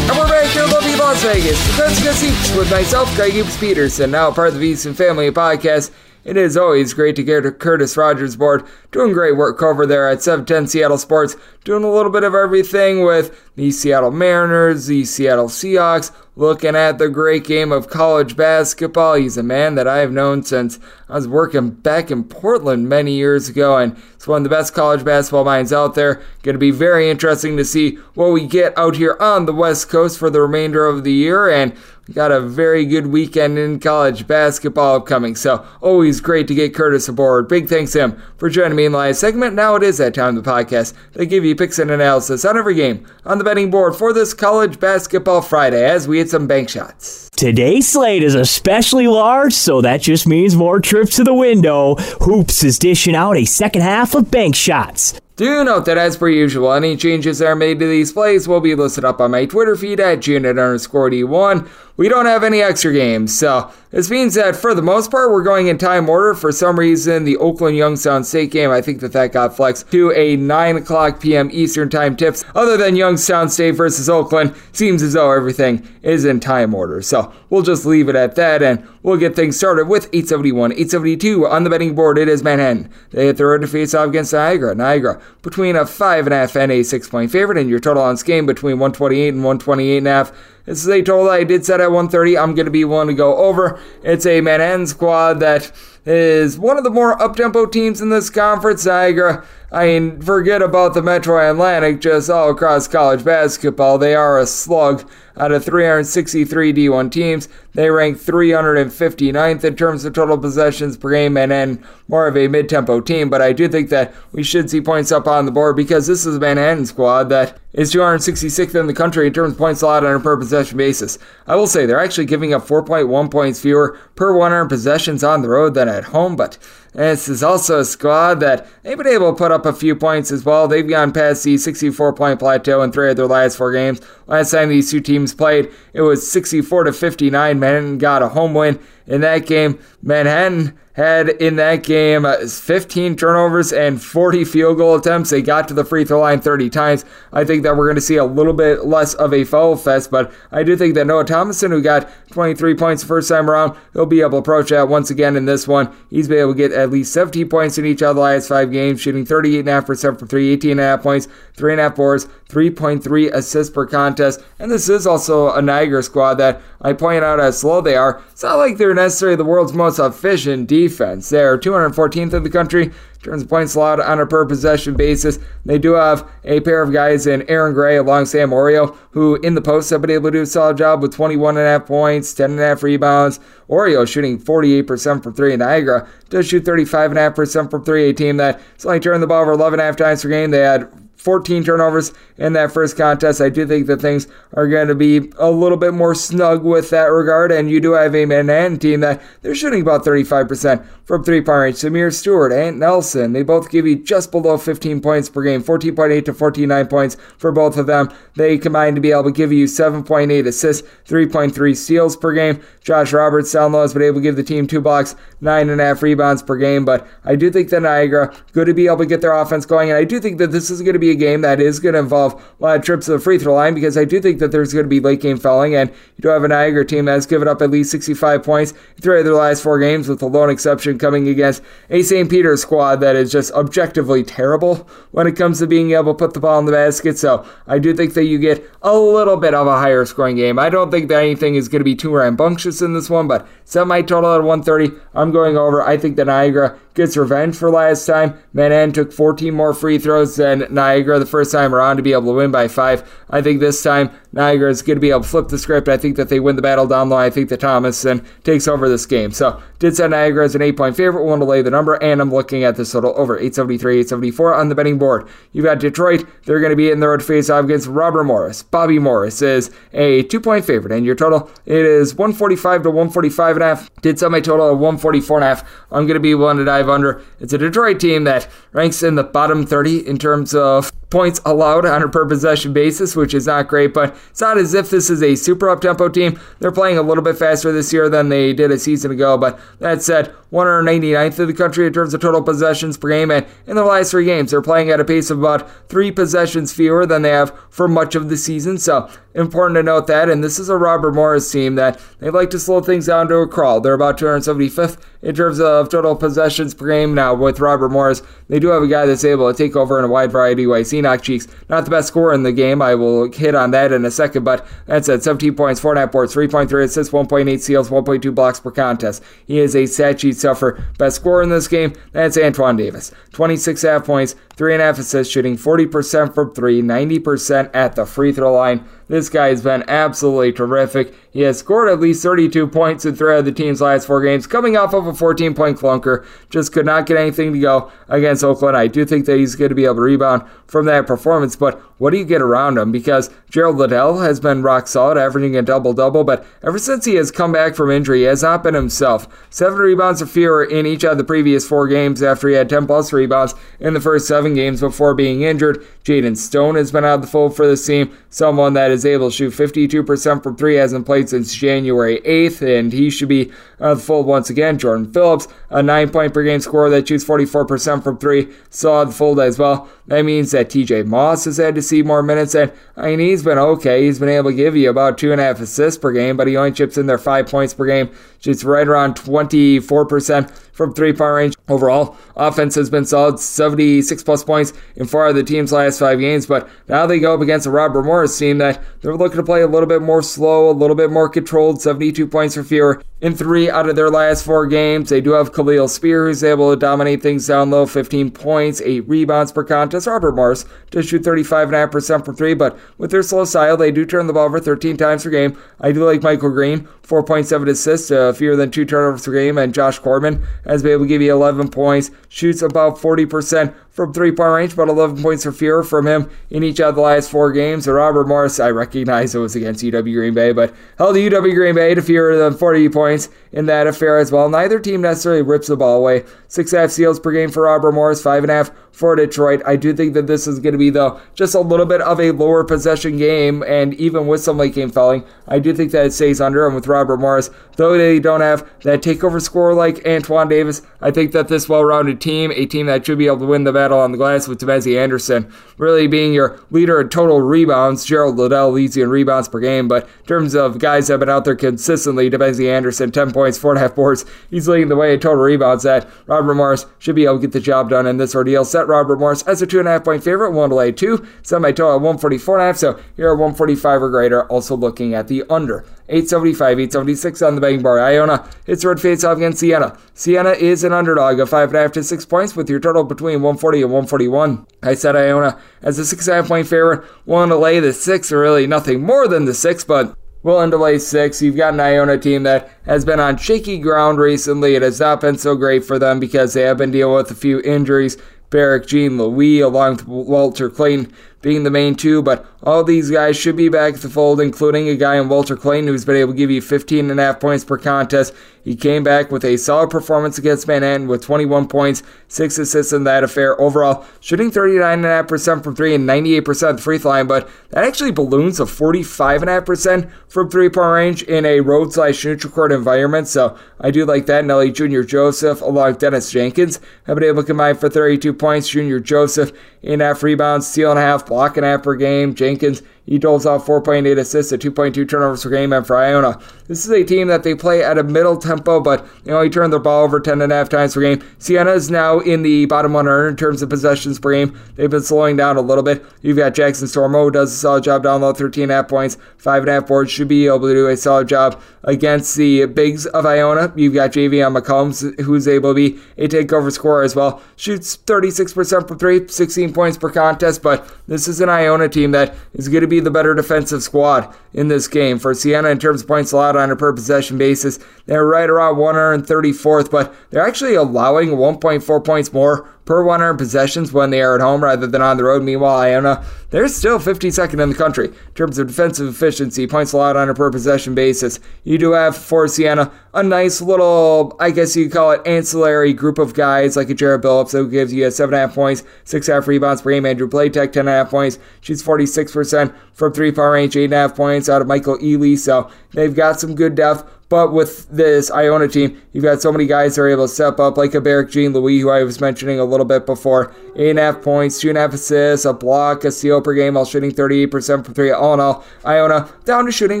And we're back here in lovely Las Vegas. Let's go see with myself, Greg Hoops Peterson, now part of the VSiN Family podcast. It is always great to get to Curtis Rogers board. Doing great work over there at 710 Seattle Sports. Doing a little bit of everything with the Seattle Mariners, the Seattle Seahawks, looking at the great game of college basketball. He's a man that I have known since I was working back in Portland many years ago, and it's one of the best college basketball minds out there. Going to be very interesting to see what we get out here on the West Coast for the remainder of the year, and we got a very good weekend in college basketball upcoming. So always great to get Curtis aboard. Big thanks to him for joining me in the live segment. Now it is that time of the podcast. They give you picks and analysis on every game on the betting board for this college basketball Friday as we hit some bank shots. Today's slate is especially large, so that just means more trips to the window. Hoops is dishing out a second half of bank shots. Do note that, as per usual, any changes that are made to these plays will be listed up on my Twitter feed at Janet underscore D1. We don't have any extra games. So this means that for the most part, we're going in time order. For some reason, the Oakland Youngstown State game, I think that that got flexed to a 9 o'clock p.m. Eastern time tips. Other than Youngstown State versus Oakland, seems as though everything is in time order. So we'll just leave it at that and we'll get things started with 871, 872 on the betting board. It is Manhattan. They hit the road to face off against Niagara. Niagara between a 5.5 and a 6 point favorite, and your total on this game between 128 and 128.5. This is a total I did set at 130. I'm going to be willing to go over. It's a Manhattan squad that is one of the more up-tempo teams in this conference. Niagara, I mean, forget about the Metro Atlantic, just all across college basketball. They are a slug out of 363 D1 teams. They rank 359th in terms of total possessions per game and then more of a mid tempo team. But I do think that we should see points up on the board because this is a Manhattan squad that is 266th in the country in terms of points allowed on a per possession basis. I will say they're actually giving up 4.1 points fewer per 100 possessions on the road than at home, but this is also a squad that they've been able to put up a few points as well. They've gone past the 64 point plateau in three of their last four games. Last time these two teams played, it was 64 to 59. Manhattan got a home win in that game. Manhattan had in that game uh, 15 turnovers and 40 field goal attempts. They got to the free throw line 30 times. I think that we're going to see a little bit less of a foul fest, but I do think that Noah Thomasson, who got 23 points the first time around, he'll be able to approach that once again in this one. He's been able to get at least 17 points in each of the last five games, shooting 38.5% for three, 18.5 points, 3.5 boards, 3.3 assists per contest. And this is also a Niagara squad that I point out how slow they are. It's not like they're necessarily the world's most efficient defense. They're 214th in the country turns points allowed on a per possession basis. They do have a pair of guys in Aaron Gray along Sam Iorio, who in the post have been able to do a solid job with 21.5 points, 10.5 rebounds. Iorio shooting 48% from three. Niagara does shoot 35.5% from three. A team that is only turned the ball over 11.5 times per game. They had 14 turnovers in that first contest. I do think that things are going to be a little bit more snug with that regard. And you do have a Manhattan team that they're shooting about 35% from three point range. Samir Stewart, Ant Nelson, they both give you just below 15 points per game, 14.8 to 14.9 points for both of them. They combine to be able to give you 7.8 assists, 3.3 steals per game. Josh Roberts, down low, has been able to give the team two blocks, nine and a half rebounds per game. But I do think that Niagara good to be able to get their offense going, and I do think that this is going to be a game that is going to involve a lot of trips to the free throw line because I do think that there's going to be late game fouling, and you do have a Niagara team that's given up at least 65 points in three of their last four games, with the lone exception coming against a St. Peter's squad that is just objectively terrible when it comes to being able to put the ball in the basket. So I do think that you get a little bit of a higher scoring game. I don't think that anything is going to be too rambunctious in this one, but set my total at 130. I'm going over. I think that Niagara gets revenge for last time. Manhattan took 14 more free throws than Niagara the first time around to be able to win by five. I think this time Niagara is going to be able to flip the script. I think that they win the battle down low. I think that Thomasson takes over this game. So did set Niagara as an eight point favorite. Want to lay the number, and I'm looking at this total over 873, 874 on the betting board. You've got Detroit. They're going to be in the road face off against Robert Morris. Bobby Morris is a two point favorite, and your total it is 145 to 145 and a half. Did set my total at 144 and a half. I'm going to be willing to dive under. It's a Detroit team that ranks in the bottom 30 in terms of points allowed on a per possession basis, which is not great, but it's not as if this is a super up tempo team. They're playing a little bit faster this year than they did a season ago, but that said, 199th in the country in terms of total possessions per game, and in their last three games, they're playing at a pace of about three possessions fewer than they have for much of the season. So important to note that. And this is a Robert Morris team that they like to slow things down to a crawl. They're about 275th in terms of total possessions per game. Now with Robert Morris, they do have a guy that's able to take over in a wide variety of ways. Enoch Cheeks, not the best scorer in the game. I will hit on that in a second, but that's at 17 points, 4.5 boards, 3.3 assists, 1.8 steals, 1.2 blocks per contest. He is a stat sheet suffer. Best scorer in this game, that's Antoine Davis. 26 half points, 3.5 assists, shooting 40% from 3, 90% at the free throw line. This guy has been absolutely terrific. He has scored at least 32 points in three of the team's last four games, coming off of a 14 point clunker. Just could not get anything to go against Oakland. I do think that he's going to be able to rebound from that performance, but what do you get around him? Because Gerald Liddell has been rock solid, averaging a double double, but ever since he has come back from injury, he has not been himself. Seven rebounds or fewer in each of the previous four games after he had 10 plus rebounds in the first seven seven games before being injured. Jayden Stone has been out of the fold for this team. Someone that is able to shoot 52% from three hasn't played since January 8th, and he should be of the fold once again. Jordan Phillips, a nine point per game scorer that shoots 44% from three, saw the fold as well. That means that TJ Moss has had to see more minutes, and I mean, he's been okay. He's been able to give you about two and a half assists per game, but he only chips in there five points per game. Shoots right around 24% from three point range. Overall, offense has been solid, 76 plus points in four of the team's last five games. But now they go up against a Robert Morris team that they're looking to play a little bit more slow, a little bit more controlled, 72 points or fewer in three out of their last four games. They do have Kahliel Spear, who's able to dominate things down low, 15 points, 8 rebounds per contest. Robert Morris does shoot 35.5% from three, but with their slow style, they do turn the ball over 13 times per game. I do like Michael Green, 4.7 assists, uh, fewer than two turnovers per game, and Josh Corbin has been able to give you 11 points, shoots about 40% from three point range, but 11 points for fewer from him in each of the last four games. Robert Morris, I recognize it was against UW Green Bay, but held UW Green Bay to fewer than 40 points in that affair as well. Neither team necessarily rips the ball away. Six and a half steals per game for Robert Morris, five and a half for Detroit. I do think that this is going to be, though, just a little bit of a lower possession game, and even with some late game fouling, I do think that it stays under. And with Robert Morris, though they don't have that takeover score like Antoine Davis, I think that this well rounded team, a team that should be able to win the battle on the glass with Damezi Anderson, really being your leader in total rebounds. Gerald Liddell leads you in rebounds per game, but in terms of guys that have been out there consistently, Damezi Anderson, 10 points, 4.5 boards, he's leading the way in total rebounds. That Robert Morris should be able to get the job done in this ordeal. Set Robert Morris as a 2.5 point favorite, 1 to lay 2, semi total at 144.5, so here at 145 or greater, also looking at the under. 875, 876 on the betting bar. Iona hits red face off against Siena. Siena is an underdog of 5.5 to 6 points with your total between 140 and 141. I said Iona as a 6.5 point favorite. Willing to lay the 6, or really nothing more than the 6, but willing to lay 6. You've got an Iona team that has been on shaky ground recently. It has not been so great for them because they have been dealing with a few injuries. Berrick JeanLouis, along with Walter Clayton, being the main two, but all these guys should be back at the fold, including a guy in Walter Clayton who's been able to give you 15 and a half points per contest. He came back with a solid performance against Manhattan with 21 points, 6 assists in that affair. Overall, shooting 39.5% from 3 and 98% at the free throw line, but that actually balloons to 45.5% from three point range in a road slash neutral court environment. So I do like that. Nelly Jr. Joseph, along with Daniss Jenkins, have been able to combine for 32 points. Jr. Joseph in half rebounds, steal and a half, block and a half per game. Jenkins he doles out 4.8 assists at 2.2 turnovers per game. And for Iona, this is a team that they play at a middle tempo, but they only turn their ball over 10 and a half times per game. Siena is now in the bottom 100 in terms of possessions per game. They've been slowing down a little bit. You've got Jackson Stormo, who does a solid job down low, 13 and a half points, 5.5 boards. Should be able to do a solid job against the bigs of Iona. You've got Javian McCollum, who's able to be a takeover scorer as well. Shoots 36% from three, 16 points per contest, but this is an Iona team that is going to be the better defensive squad in this game. For Siena, in terms of points allowed on a per possession basis, they're right around 134th, but they're actually allowing 1.4 points more per 100 possessions when they are at home rather than on the road. Meanwhile, Iona, they're still 52nd in the country in terms of defensive efficiency, points allowed on a per possession basis. You do have for Siena a nice little, I guess you could call it ancillary group of guys like a Jared Billups who gives you a 7.5 points, 6.5 rebounds per game. Andrew Platek, 10.5 points, She's 46% from three point range, 8.5 points out of Michael Eley. So they've got some good depth. But with this Iona team, you've got so many guys that are able to step up, like a Berrick JeanLouis, who I was mentioning a little bit before. Eight and a half points, two and a half assists, a block, a steal per game while shooting 38% from three. All in all, Iona down to shooting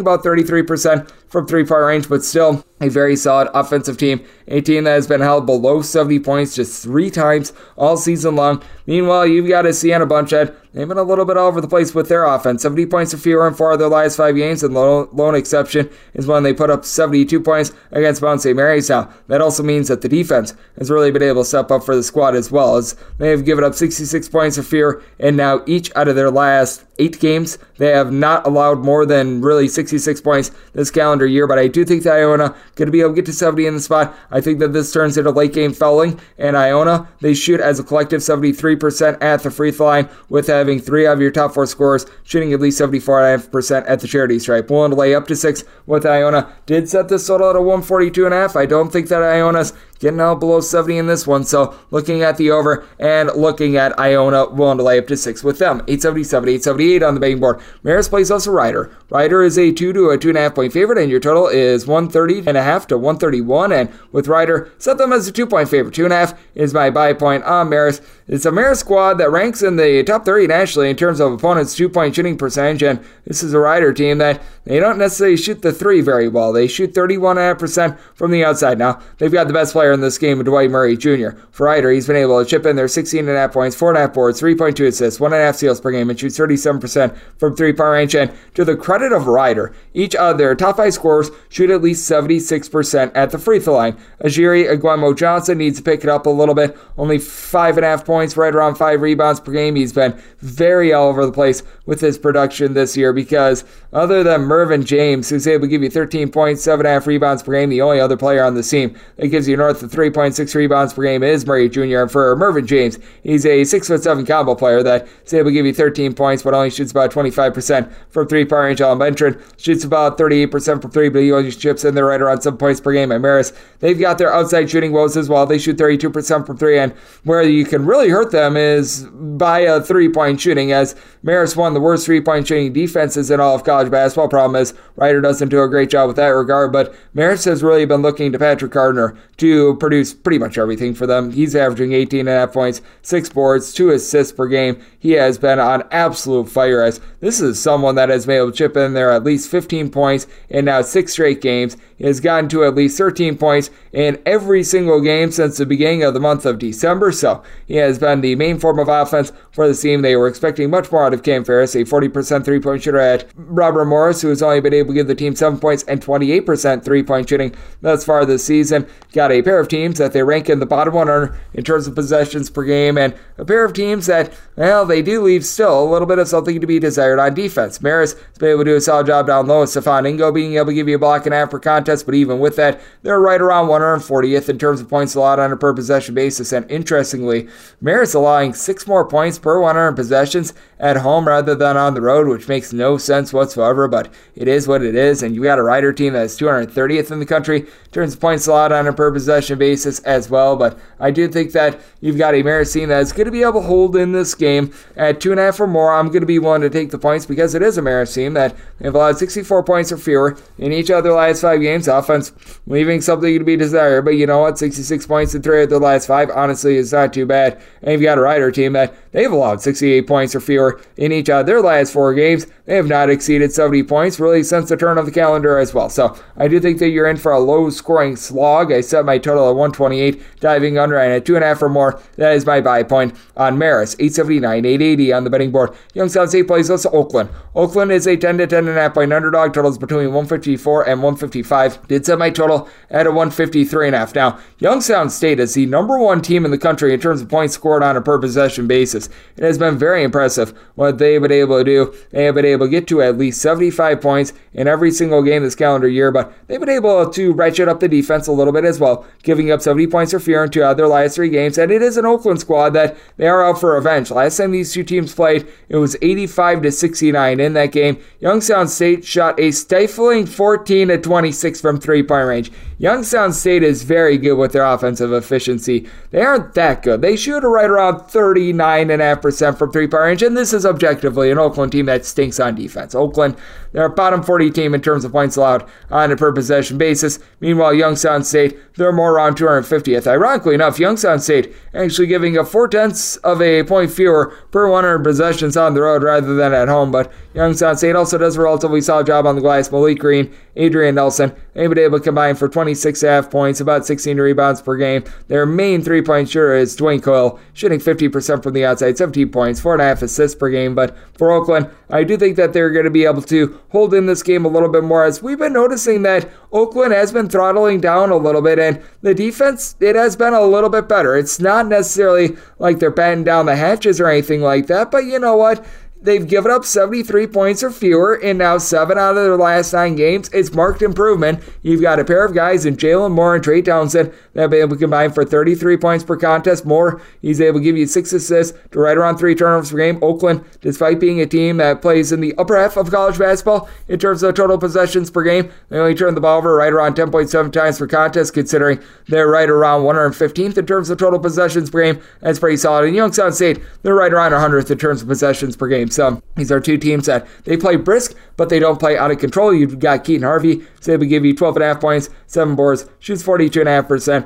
about 33% from three point range, but still a very solid offensive team. A team that has been held below 70 points just three times all season long. Meanwhile, you've got a Siena bunch that they've been a little bit all over the place with their offense. 70 points or fewer in four of their last five games, and the lone exception is when they put up 72 points against Mount St. Mary's. Now, that also means that the defense has really been able to step up for the squad as well, as they have given up 66 points or fewer, and now each out of their last eight games, they have not allowed more than really 66 points this calendar year. But I do think that Iona going to be able to get to 70 in the spot. I think that this turns into late game fouling, and Iona they shoot as a collective 73% at the free throw line, with having three of your top four scorers shooting at least 74.5% at the charity stripe. Willing to lay up to six with Iona. Did set this total at a 142.5. I don't think that Iona's getting out below 70 in this one. So looking at the over and looking at Iona, willing to lay up to six with them. 877, 878 on the betting board. Marist plays us a Rider. Rider is a two to a two and a half point favorite, and your total is 130 and a half to 131. And with Rider, set them as a two point favorite. Two and a half is my buy point on Marist. It's a Marist squad that ranks in the top 30 nationally in terms of opponents' two point shooting percentage, and this is a Rider team that they don't necessarily shoot the three very well. They shoot 31.5% from the outside. Now, they've got the best player in this game, Dwight Murray Jr. For Rider, he's been able to chip in their 16.5 points, 4.5 boards, 3.2 assists, 1.5 steals per game, and shoots 37% from three point range. And to the credit of Rider, each of their top five scorers shoot at least 76% at the free throw line. Ajiri Ogemuno-Johnson needs to pick it up a little bit, only 5.5 points, right around 5 rebounds per game. He's been very all over the place with his production this year because other than Mervin James, who's able to give you 13 points, 7.5 rebounds per game, the only other player on the team that gives you north of 3.6 rebounds per game is Murray Jr. And for Mervin James, he's a 6'7 combo player that is able to give you 13 points, but only shoots about 25% from three point range. Alan Bentrand shoots about 38% from three, but he only chips in there right around 7 points per game. At Marist, they've got their outside shooting woes as well. They shoot 32% from three, and where you can really hurt them is by a three point shooting, as Marist won the worst three point shooting defenses in all of college basketball. Problem is, Rider doesn't do a great job with that regard, but Marist has really been looking to Patrick Gardner to produce pretty much everything for them. He's averaging 18 and a half points, six boards, two assists per game. He has been on absolute fire as this is someone that has been able to chip in there at least 15 points in now six straight games. He has gotten to at least 13 points in every single game since the beginning of the month of December, so he has been the main form of offense for the team. They were expecting much more out of Kam Farris, a 40% three point shooter at Robert Morris, who has only been able to give the team 7 points and 28% three point shooting thus far this season. Got a pair of teams that they rank in the bottom 100 in terms of possessions per game, and a pair of teams that, well, they do leave still a little bit of something to be desired on defense. Marist has been able to do a solid job down low, Stephane Ingo being able to give you a block and a half per contest, but even with that, they're right around 140th in terms of points allowed on a per possession basis. And interestingly, Marist allowing six more points per 100 possessions at home rather than on the road, which makes no sense whatsoever, but it is what it is. And you got a Rider team that's 230th in the country turns points allowed on a per possession basis as well. But I do think that you've got a Marist team that's going to be able to hold in this game at two and a half or more. I'm going to be willing to take the points because it is a Marist team that they've allowed 64 points or fewer in each of their last five games. Offense leaving something to be desired, but you know what? 66 points in three of their last five, honestly, is not too bad. And you've got a Rider team that they've allowed 68 points or fewer in each of their last four games. They have not exceeded 70 points really since the turn of the calendar as well. So I do think that you're in for a low scoring slog. I set my total at 128, diving under, and at two and a half or more, that is my buy point on Marist, 879, 880 on the betting board. Youngstown State plays us Oakland. Oakland is a 10 to 10 and a half point underdog. Totals between 154 and 155. Did set my total at a 153 and a half. Now, Youngstown State is the number one team in the country in terms of points scored on a per possession basis. It has been very impressive what they've been able to do. They have been able to get to at least 75 points in every single game this calendar year, but they've been able to ratchet up the defense a little bit as well, giving up 70 points or fewer in two of their last three games. And it is an Oakland squad that they are out for revenge. Last time these two teams played, it was 85 to 69 in that game. Youngstown State shot a stifling 14 to 26 from three point range. Youngstown State is very good with their offensive efficiency. They aren't that good. They shoot right around 39.5% from three point range, and this is objectively an Oakland team that stinks on defense. Oakland, they're a bottom 40 team in terms of points allowed on a per possession basis. Meanwhile, Youngstown State, they're more around 250th. Ironically enough, Youngstown State actually giving a four tenths of a point fewer per 100 possessions on the road rather than at home, but Youngstown State also does a relatively solid job on the glass. Malik Green, Adrian Nelson, they've been able to combine for 26.5 points, about 16 rebounds per game. Their main three point shooter is Dwayne Cohill, shooting 50% from the outside, 17 points, 4.5 assists per game. But for Oakland, I do think that they're going to be able to hold in this game a little bit more as we've been noticing that Oakland has been throttling down a little bit and the defense, it has been a little bit better. It's not necessarily like they're batting down the hatches or anything like that, but you know what? They've given up 73 points or fewer in now seven out of their last nine games. It's marked improvement. You've got a pair of guys in Jalen Moore and Trey Townsend that have been able to combine for 33 points per contest. Moore, he's able to give you six assists to right around three turnovers per game. Oakland, despite being a team that plays in the upper half of college basketball in terms of total possessions per game, they only turn the ball over right around 10.7 times per contest, considering they're right around 115th in terms of total possessions per game. That's pretty solid. And Youngstown State, they're right around 100th in terms of possessions per game. So these are two teams that they play brisk, but they don't play out of control. You've got Keaton Hervey, so to give you 12.5 points, 7 boards, shoots 42.5%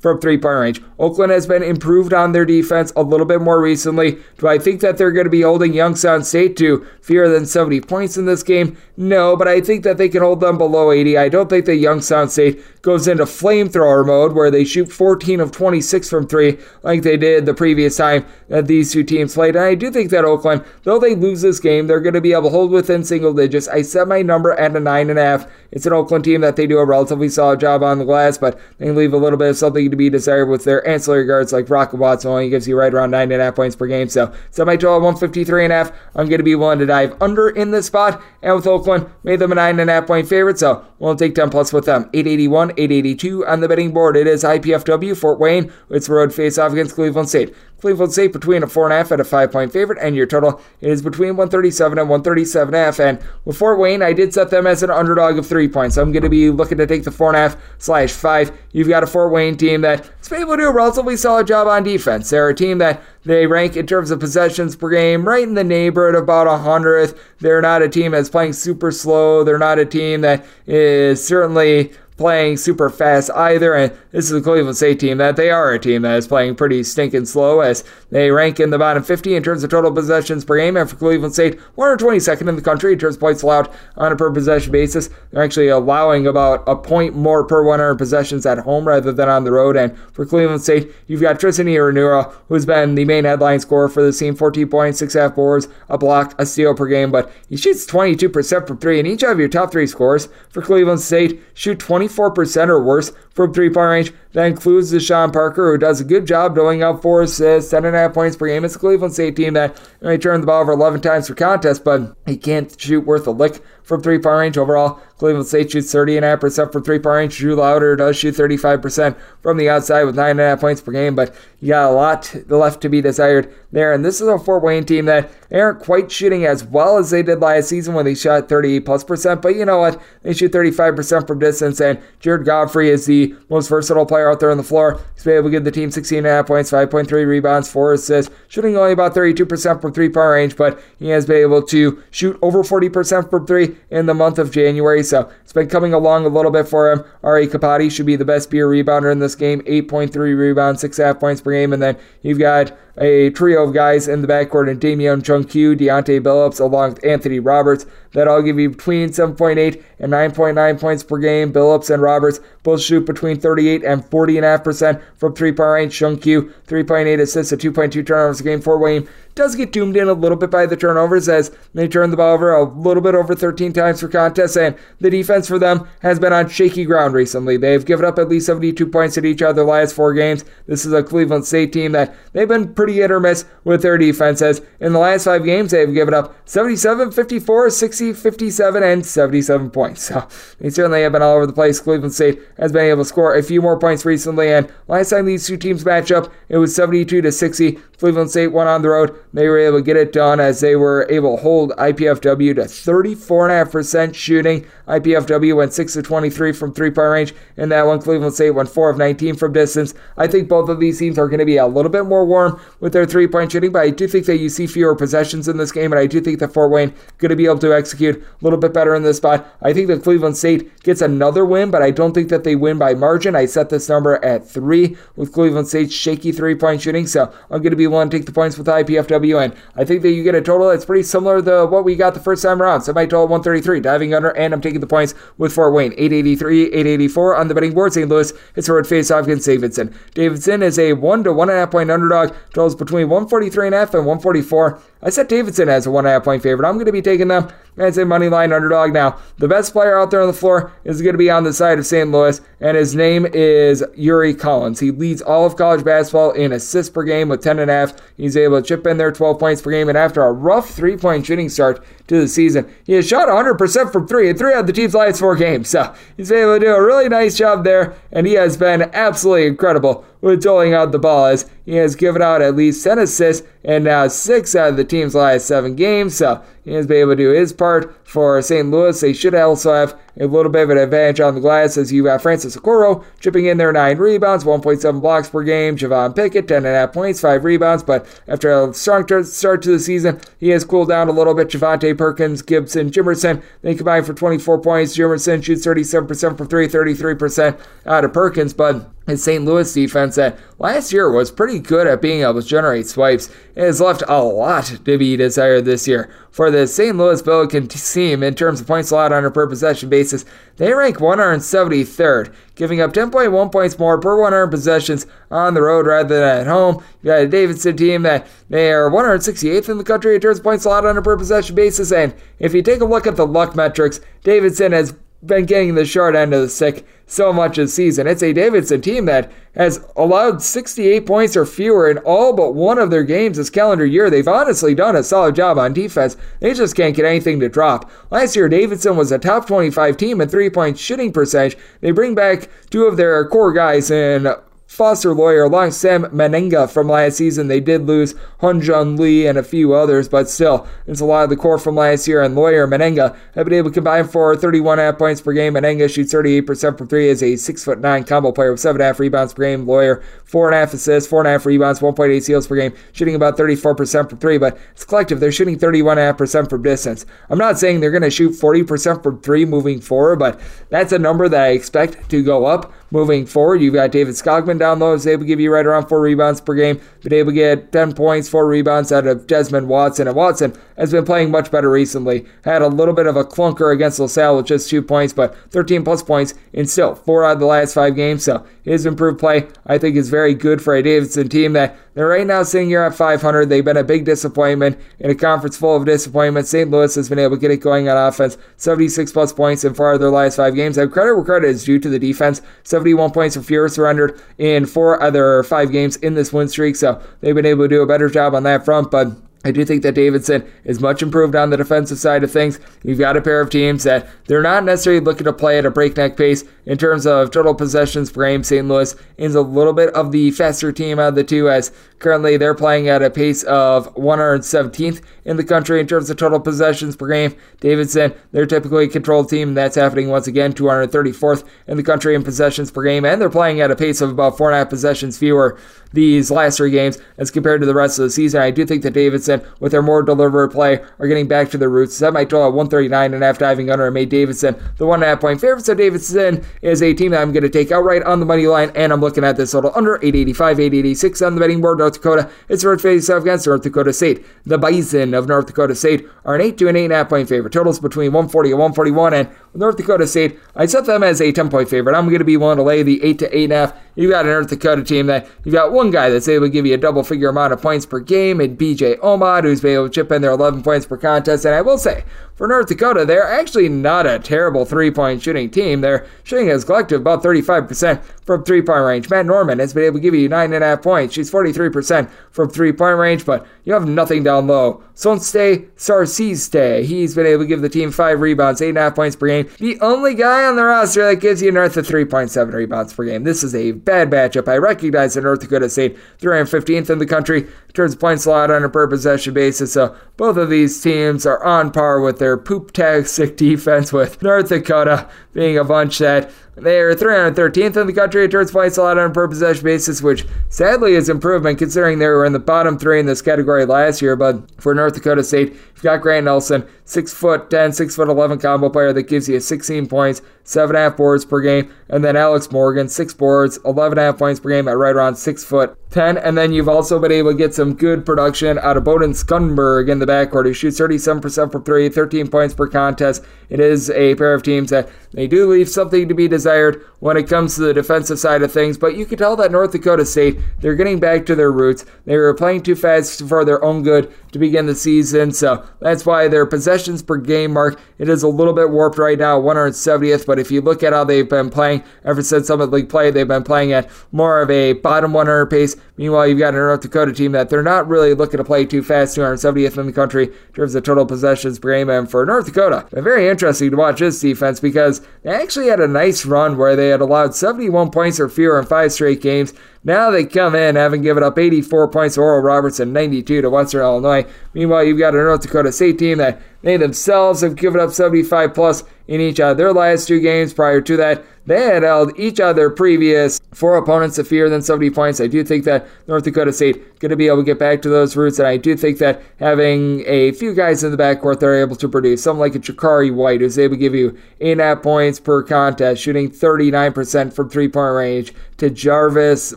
from three point range. Oakland has been improved on their defense a little bit more recently. Do I think that they're going to be holding Youngstown State to fewer than 70 points in this game? No, but I think that they can hold them below 80. I don't think that Youngstown State goes into flamethrower mode where they shoot 14 of 26 from three like they did the previous time that these two teams played. And I do think that Oakland, though they lose this game, they're going to be able to hold within single digits. I set my number at a nine and a half. It's an Oakland team that they do a relatively solid job on the glass, but they leave a little bit of something to be desired with their ancillary guards like Rocket Watson only gives you right around nine and a half points per game. So set my total 153 and a half. I'm going to be willing to dive under in this spot. And with Oakland, made them a nine and a half point favorite. So we'll take 10 plus with them. 881, 882 on the betting board. It is IPFW Fort Wayne. It's road face off against Cleveland State. Cleveland State between a four and a half and a five point favorite, and your total is between 137 and 137 and. With Fort Wayne, I did set them as an underdog of three points. So I'm going to be looking to take the four and a half slash five. You've got a Fort Wayne team that's been able to do a relatively solid job on defense. They're a team that they rank in terms of possessions per game right in the neighborhood about a hundredth. They're not a team that's playing super slow. They're not a team that is certainly playing super fast either. And this is the Cleveland State team that they are a team that is playing pretty stinking slow as they rank in the bottom 50 in terms of total possessions per game. And for Cleveland State, 122nd in the country in terms of points allowed on a per possession basis. They're actually allowing about a point more per 100 possessions at home rather than on the road. And for Cleveland State, you've got Tristan Enaruna, who's been the main headline scorer for the team, 14 points, six half boards, a block, a steal per game. But he shoots 22% from three, and each of your top three scores for Cleveland State shoot 24% or worse from three point range. That includes Deshaun Parker, who does a good job doling out four assists, 7.5 points per game. It's a Cleveland State team that only turn the ball over 11 times per contest, but he can't shoot worth a lick from three point range overall. Cleveland State shoots 30.5% from three point range. Drew Lowder does shoot 35% from the outside with 9.5 points per game, but you got a lot left to be desired there. And this is a Fort Wayne team that they aren't quite shooting as well as they did last season when they shot 38 plus percent. But you know what? They shoot 35% from distance, and Jarred Godfrey is the most versatile player out there on the floor. He's been able to give the team 16.5 points, 5.3 rebounds, 4 assists, shooting only about 32% from three point range, but he has been able to shoot over 40% from three in the month of January. So it's been coming along a little bit for him. Ra Kpedi should be the best beer rebounder in this game, 8.3 rebounds, 6.5 points per game. And then you've got a trio of guys in the backcourt and Damian Chong Qui, Deonte Billups, along with Anthony Roberts. That'll give you between 7.8 and 9.9 points per game. Billups and Roberts both shoot between 38 and 40.5% from three point range. Chong Qui, 3.8 assists at 2.2 turnovers a game. Fort Wayne does get doomed in a little bit by the turnovers as they turn the ball over a little bit over 13 times per contest, and the defense for them has been on shaky ground recently. They've given up at least 72 points at each other last four games. This is a Cleveland State team that they've been pretty hit or miss with their defenses. In the last five games, they've given up 77, 54, 60, 57, and 77 points. So they certainly have been all over the place. Cleveland State has been able to score a few more points recently, and last time these two teams match up, it was 72 to 60. Cleveland State went on the road. They were able to get it done as they were able to hold IPFW to 34.5% shooting. IPFW went 6 of 23 from three point range, and that one Cleveland State went 4 of 19 from distance. I think both of these teams are going to be a little bit more warm with their three point shooting, but I do think that you see fewer possessions in this game, and I do think that Fort Wayne going to be able to execute a little bit better in this spot. I think that Cleveland State gets another win, but I don't think that they win by margin. I set this number at three with Cleveland State's shaky three point shooting, so I'm going to be willing to take the points with IPFW, and I think that you get a total that's pretty similar to what we got the first time around. So my total 133, diving under, and I'm taking the points with Fort Wayne 883, 884 on the betting board. St. Louis, it's a road face off against Davidson. Davidson is a one to one and a half point underdog. Totals between 143 and half and 144. I set Davidson as a one and a half point favorite. I'm going to be taking them. as a money line underdog. Now, the best player out there on the floor is going to be on the side of St. Louis, and his name is Yuri Collins. He leads all of college basketball in assists per game with 10.5. He's able to chip in there 12 points per game, and after a rough three point shooting start to the season, he has shot 100% from three and three out of the team's last four games. So he's able to do a really nice job there, and he has been absolutely incredible with doling out the ball as he has given out at least 10 assists and now six out of the team's last seven games. So he has been able to do his part for St. Louis. They should also have a little bit of an advantage on the glass as you have Francis Okoro chipping in there nine rebounds, 1.7 blocks per game. Javon Pickett, 10.5 points, five rebounds. But after a strong start to the season, he has cooled down a little bit. Javonte Perkins, Gibson, Jimerson, they combine for 24 points. Jimerson shoots 37% for three, 33% out of Perkins. But his St. Louis defense that last year was pretty good at being able to generate swipes and has left a lot to be desired this year. For the St. Louis Billiken team, in terms of points allowed on a per possession basis, they rank 173rd, giving up 10.1 points more per 100 possessions on the road rather than at home. You got a Davidson team that they are 168th in the country in terms of points allowed on a per possession basis. And if you take a look at the luck metrics, Davidson has been getting the short end of the stick so much this season. It's a Davidson team that has allowed 68 points or fewer in all but one of their games this calendar year. They've honestly done a solid job on defense. They just can't get anything to drop. Last year, Davidson was a top 25 team in three point shooting percentage. They bring back two of their core guys in Foster Loyer along Sam Mennenga from last season. They did lose Hyunjung Lee and a few others, but still, it's a lot of the core from last year. And Loyer and Mennenga have been able to combine for 31.5 points per game. Mennenga shoots 38% from three as a 6'9 combo player with 7.5 rebounds per game. Loyer, 4.5 assists, 4.5 rebounds, 1.8 steals per game, shooting about 34% from three. But it's collective. They're shooting 31.5% from distance. I'm not saying they're going to shoot 40% from three moving forward, but that's a number that I expect to go up moving forward. You've got David Skogman down low, is able to give you right around four rebounds per game, been able to get 10 points, four rebounds out of Desmond Watson. And Watson has been playing much better recently. Had a little bit of a clunker against LaSalle with just two points, but 13 plus points in still four out of the last five games. So his improved play, I think, is very good for a Davidson team that they're right now sitting here at 500. They've been a big disappointment in a conference full of disappointment. St. Louis has been able to get it going on offense, 76 plus points in four of their last five games. And credit where credit is due to the defense. 71 points for fewer surrendered in four other five games in this win streak. So they've been able to do a better job on that front. But I do think that Davidson is much improved on the defensive side of things. You've got a pair of teams that they're not necessarily looking to play at a breakneck pace in terms of total possessions per game. St. Louis is a little bit of the faster team out of the two, as currently they're playing at a pace of 117th in the country in terms of total possessions per game. Davidson, they're typically a controlled team, that's happening once again, 234th in the country in possessions per game, and they're playing at a pace of about four and a half possessions fewer these last three games as compared to the rest of the season. I do think that Davidson, with their more deliberate play, are getting back to their roots. Set my total at 139 and a half diving under and made Davidson the one and a half point favorite. So Davidson is a team that I'm going to take outright on the money line, and I'm looking at this total under 885, 886 on the betting board. North Dakota, it's North face off against North Dakota State. The Bison of North Dakota State are an 8 to an 8.5 point favorite. Totals between 140 and 141, and North Dakota State, I set them as a 10 point favorite. I'm going to be willing to lay the 8 to 8.5. You've got a North Dakota team that you've got one guy that's able to give you a double figure amount of points per game, and BJ Omot, who's been able to chip in their 11 points per contest. And I will say, for North Dakota, they're actually not a terrible three point shooting team. They're shooting as collective about 35% from three point range. Matt Norman has been able to give you 9.5 points. She's 43% from three point range, but you have nothing down low. Tsotne Tsartsidze, he's been able to give the team five rebounds, 8.5 points per game. The only guy on the roster that gives you north of 3.7 rebounds per game. This is a bad matchup. I recognize that North Dakota State 315th in the country of points allowed on a per possession basis, so both of these teams are on par with their poop tag sick defense, with North Dakota being a bunch that they're 313th in the country in terms of points allowed on a per possession basis, which sadly is improvement considering they were in the bottom three in this category last year. But for North Dakota State, you've got Grant Nelson, six foot 10, six foot 11 combo player that gives you 16 points, seven and a half boards per game, and then Alex Morgan, six boards, 11 half points per game at right around six foot 10. And then you've also been able to get some good production out of Boden Skunberg in the backcourt, who shoots 37% from three, 13 points per contest. It is a pair of teams that they do leave something to be desired when it comes to the defensive side of things, but you can tell that North Dakota State, they're getting back to their roots. They were playing too fast for their own good to begin the season, so that's why their possessions per game mark, it is a little bit warped right now, 170th, but if you look at how they've been playing ever since Summit League play, they've been playing at more of a bottom 100 pace. Meanwhile, you've got a North Dakota team that they're not really looking to play too fast, 270th in the country in terms of total possessions per game, and for North Dakota, very interesting to watch this defense because they actually had a nice run where they had allowed 71 points or fewer in five straight games. Now they come in having given up 84 points to Oral Roberts and 92 to Western Illinois. Meanwhile, you've got a North Dakota State team that they themselves have given up 75 plus in each of their last two games. Prior to that, they had held each of their previous four opponents to fewer than 70 points. I do think that North Dakota State going to be able to get back to those roots, and I do think that having a few guys in the backcourt that are able to produce, something like a Jacari White who's able to give you 8.5 points per contest, shooting 39% from three-point range, to Jarvis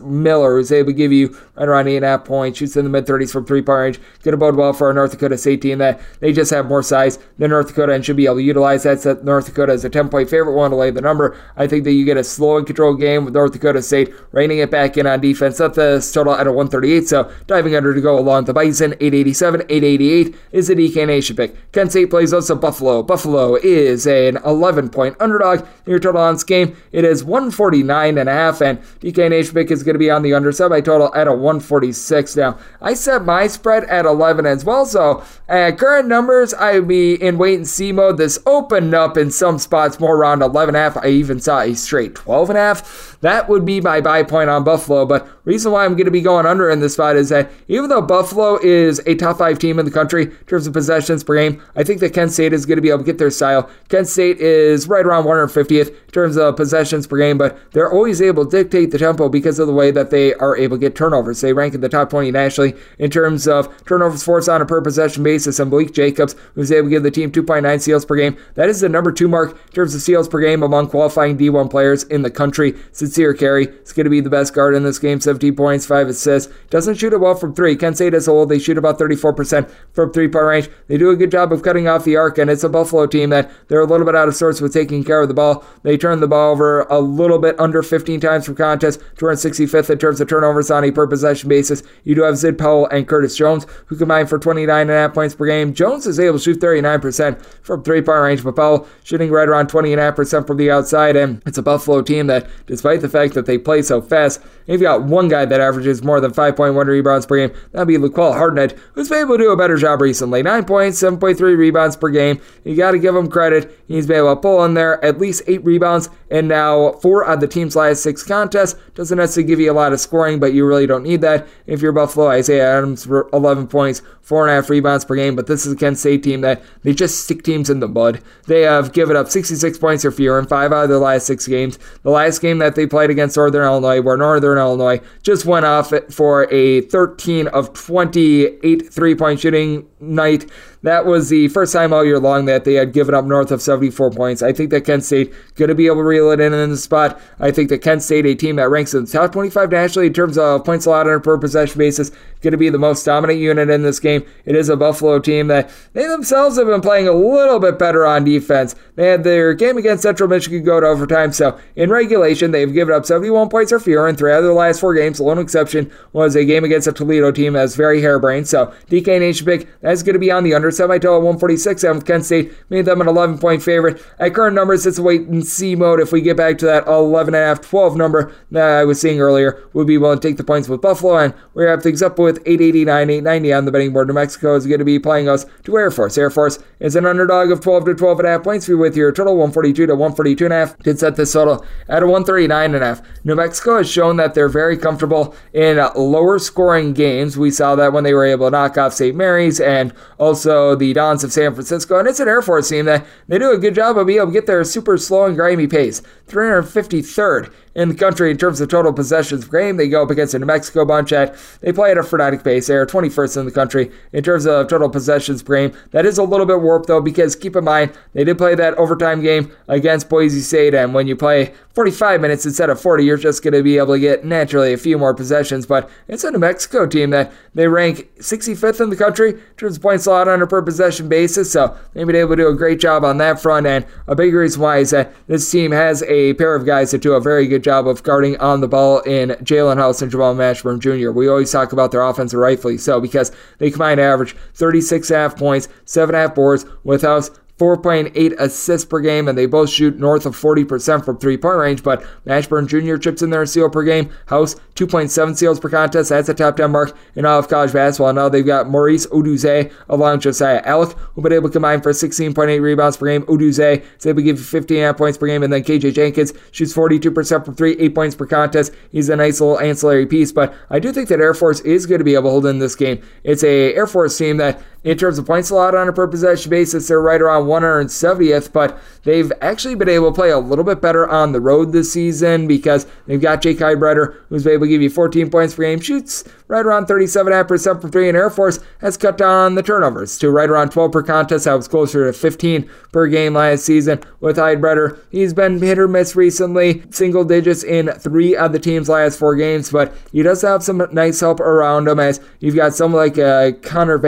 Miller, who's able to give you right around 8.5 points, shoots in the mid 30s from three point range. Going to bode well for our North Dakota State team that they just have more size than North Dakota and should be able to utilize that. Set North Dakota as a 10 point favorite one to lay the number. I think that you get a slow and controlled game with North Dakota State reining it back in on defense. Set the total at a 138. So diving under to go along the Bison, 887, 888 is a DK Nation pick. Kent State plays also Buffalo. Buffalo is an 11 point underdog. Your total on this game, it is 149 and a half, and DK pick is going to be on the under sub by total at a 146. Now, I set my spread at 11 as well, so at current numbers, I would be in wait and see mode. This opened up in some spots more around 11 half. I even saw a straight 12 and a half. That would be my buy point on Buffalo. But reason why I'm going to be going under in this spot is that even though Buffalo is a top five team in the country in terms of possessions per game, I think that Kent State is going to be able to get their style. Kent State is right around 150th in terms of possessions per game, but they're always able to dictate the tempo because of the way that they are able to get turnovers. They rank in the top 20 nationally in terms of turnovers forced on a per possession basis. And Malik Jacobs, who's able to give the team 2.9 steals per game, that is the number two mark in terms of steals per game among qualifying D1 players in the country. Sincere Carry is going to be the best guard in this game, 17 points, 5 assists. Doesn't shoot it well from three. Kent State as a whole, they shoot about 34% from three point range. They do a good job of cutting off the arc, and it's a Buffalo team that they're a little bit out of sorts with taking care of the ball. They turn the ball over a little bit under 15 times per contest, 265th in terms of turnovers on a per possession basis. You do have Zid Powell and Curtis Jones, who combine for 29.5 points per game. Jones is able to shoot 39% from three point range, but Powell shooting right around 20.5% from the outside. And it's a Buffalo team that, despite the fact that they play so fast, If you've got one guy that averages more than 5.1 rebounds per game. That'd be Laquill Hardnett, who's been able to do a better job recently. 9 points, 7.3 rebounds per game. You got to give him credit. He's been able to pull in there at least 8 rebounds, and now 4 out of the team's last 6 contests. Doesn't necessarily give you a lot of scoring, but you really don't need that. If you're Buffalo, Isaiah Adams for 11 points, 4.5 rebounds per game, but this is against a team that they just stick teams in the mud. They have given up 66 points or fewer in 5 out of their last 6 games. The last game that they played against Northern Illinois, where Northern Illinois just went off for a 13 of 28 three point shooting night. That was the first time all year long that they had given up north of 74 points. I think that Kent State going to be able to reel it in in the spot. I think that Kent State, a team that ranks in the top 25 nationally in terms of points allowed on a per possession basis, going to be the most dominant unit in this game. It is a Buffalo team that they themselves have been playing a little bit better on defense. They had their game against Central Michigan go to overtime, so in regulation they've given up 71 points or fewer in three out of their last four games. The lone exception was a game against a Toledo team that's very harebrained. So DK Nation pick that's going to be on the under semi total 146. And with Kent State made them an 11 point favorite. At current numbers, it's a wait and see mode. If we get back to that 11 and a half, 12 number that I was seeing earlier, we'll be willing to take the points with Buffalo. And we have things up with 889, 890 on the betting board. New Mexico is going to be playing us to Air Force. Air Force is an underdog of 12 to 12 and a half points. We with your total 142 to 142 and a half. Did set this total at a 139 and a half. New Mexico has shown that they're very comfortable in lower scoring games. We saw that when they were able to knock off St. Mary's and also the Dons of San Francisco. And it's an Air Force team that they do a good job of being able to get their super slow and grimy pace. 353rd in the country in terms of total possessions per game. They go up against a New Mexico bunch at they play at a frenetic pace. They are 21st in the country in terms of total possessions per game. That is a little bit warped though because keep in mind they did play that overtime game against Boise State, and when you play 45 minutes instead of 40, you're just going to be able to get naturally a few more possessions. But it's a New Mexico team that they rank 65th in the country in terms of points allowed on a per possession basis. So they've been able to do a great job on that front. And a big reason why is that this team has a pair of guys that do a very good job of guarding on the ball in Jalen House and Jamal Mashburn Jr. We always talk about their offense, rightfully so, because they combine to average 36.5 points, 7.5 boards with House 4.8 assists per game, and they both shoot north of 40% from three point range. But Mashburn Jr. chips in there a steal per game. House, 2.7 steals per contest. That's a top 10 mark in all of college basketball. Now they've got Morris Udeze along Josiah Allick, who've been able to combine for 16.8 rebounds per game. Udeze is able to give you 15 points per game, and then KJ Jenkins shoots 42% from three, 8 points per contest. He's a nice little ancillary piece, but I do think that Air Force is going to be able to hold in this game. It's a Air Force team that in terms of points allowed on a per possession basis, they're right around 170th, but they've actually been able to play a little bit better on the road this season because they've got Jake Heidbreder, who's been able to give you 14 points per game, shoots right around 37.5% from three, and Air Force has cut down the turnovers to right around 12 per contest. That was closer to 15 per game last season with Heidbreder. He's been hit or miss recently, single digits in three of the team's last four games, but he does have some nice help around him as you've got someone like uh, Connor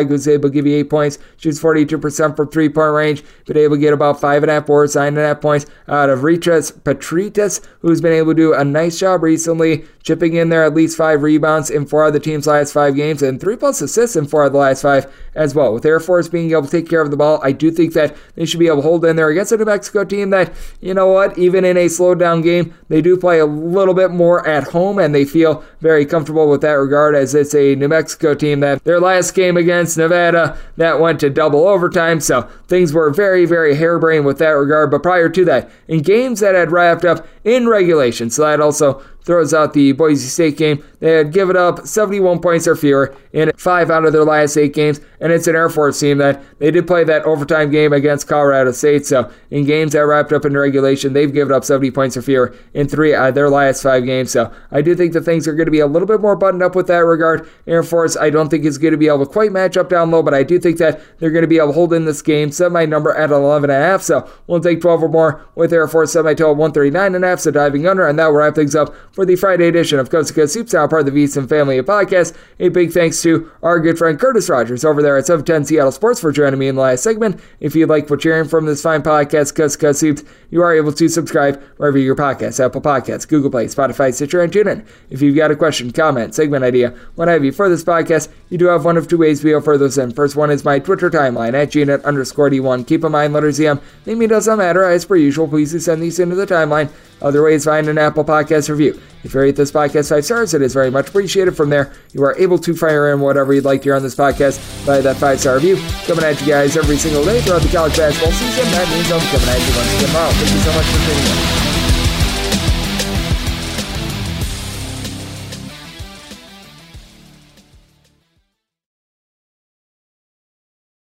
Vander Zwaag who's able to give you eight points, shoots 42% from three point range, been able to get about five and a half boards, nine and a half points out of Rytis Petraitis, who's been able to do a nice job recently, chipping in there at least five rebounds in four of the team's last five games and three plus assists in four of the last five as well. With Air Force being able to take care of the ball, I do think that they should be able to hold in there against a New Mexico team that, you know what, even in a slowed down game, they do play a little bit more at home and they feel very comfortable with that regard as it's a New Mexico team that their last game against Nevada that went to double overtime. So things were very, very harebrained with that regard. But prior to that, in games that had wrapped up in regulation, so that also throws out the Boise State game. They had given up 71 points or fewer in five out of their last eight games, and it's an Air Force team that they did play that overtime game against Colorado State. So in games that wrapped up in regulation, they've given up 70 points or fewer in three of their last five games. So I do think that things are going to be a little bit more buttoned up with that regard. Air Force, I don't think is going to be able to quite match up down low, but I do think that they're going to be able to hold in this game. Semi number at 11.5. So we'll take 12 or more with Air Force semi total 139.5. So diving under, and that will wrap things up for the Friday edition of Coast to Coast Hoops Sound, part of the VSiN family of podcasts. A big thanks to our good friend Curtis Rogers over there at 710 Seattle Sports for joining me in the last segment. If you like what you're hearing from this fine podcast, to Coast Hoops, you are able to subscribe wherever your podcasts, Apple Podcasts, Google Play, Spotify, Stitcher, and TuneIn. If you've got a question, comment, segment idea, what have you for this podcast, you do have one of two ways we offer those in. First one is my Twitter timeline at gnet underscore D1. Keep in mind, letters EM, name doesn't matter. As per usual, please do send these into the timeline. Other ways, find an Apple Podcast review. If you rate this podcast five stars, it is very much appreciated. From there, you are able to fire in whatever you'd like to hear on this podcast by that five star review. Coming at you guys every single day throughout the college basketball season. That means I'm coming at you once tomorrow. Thank you so much for tuning in.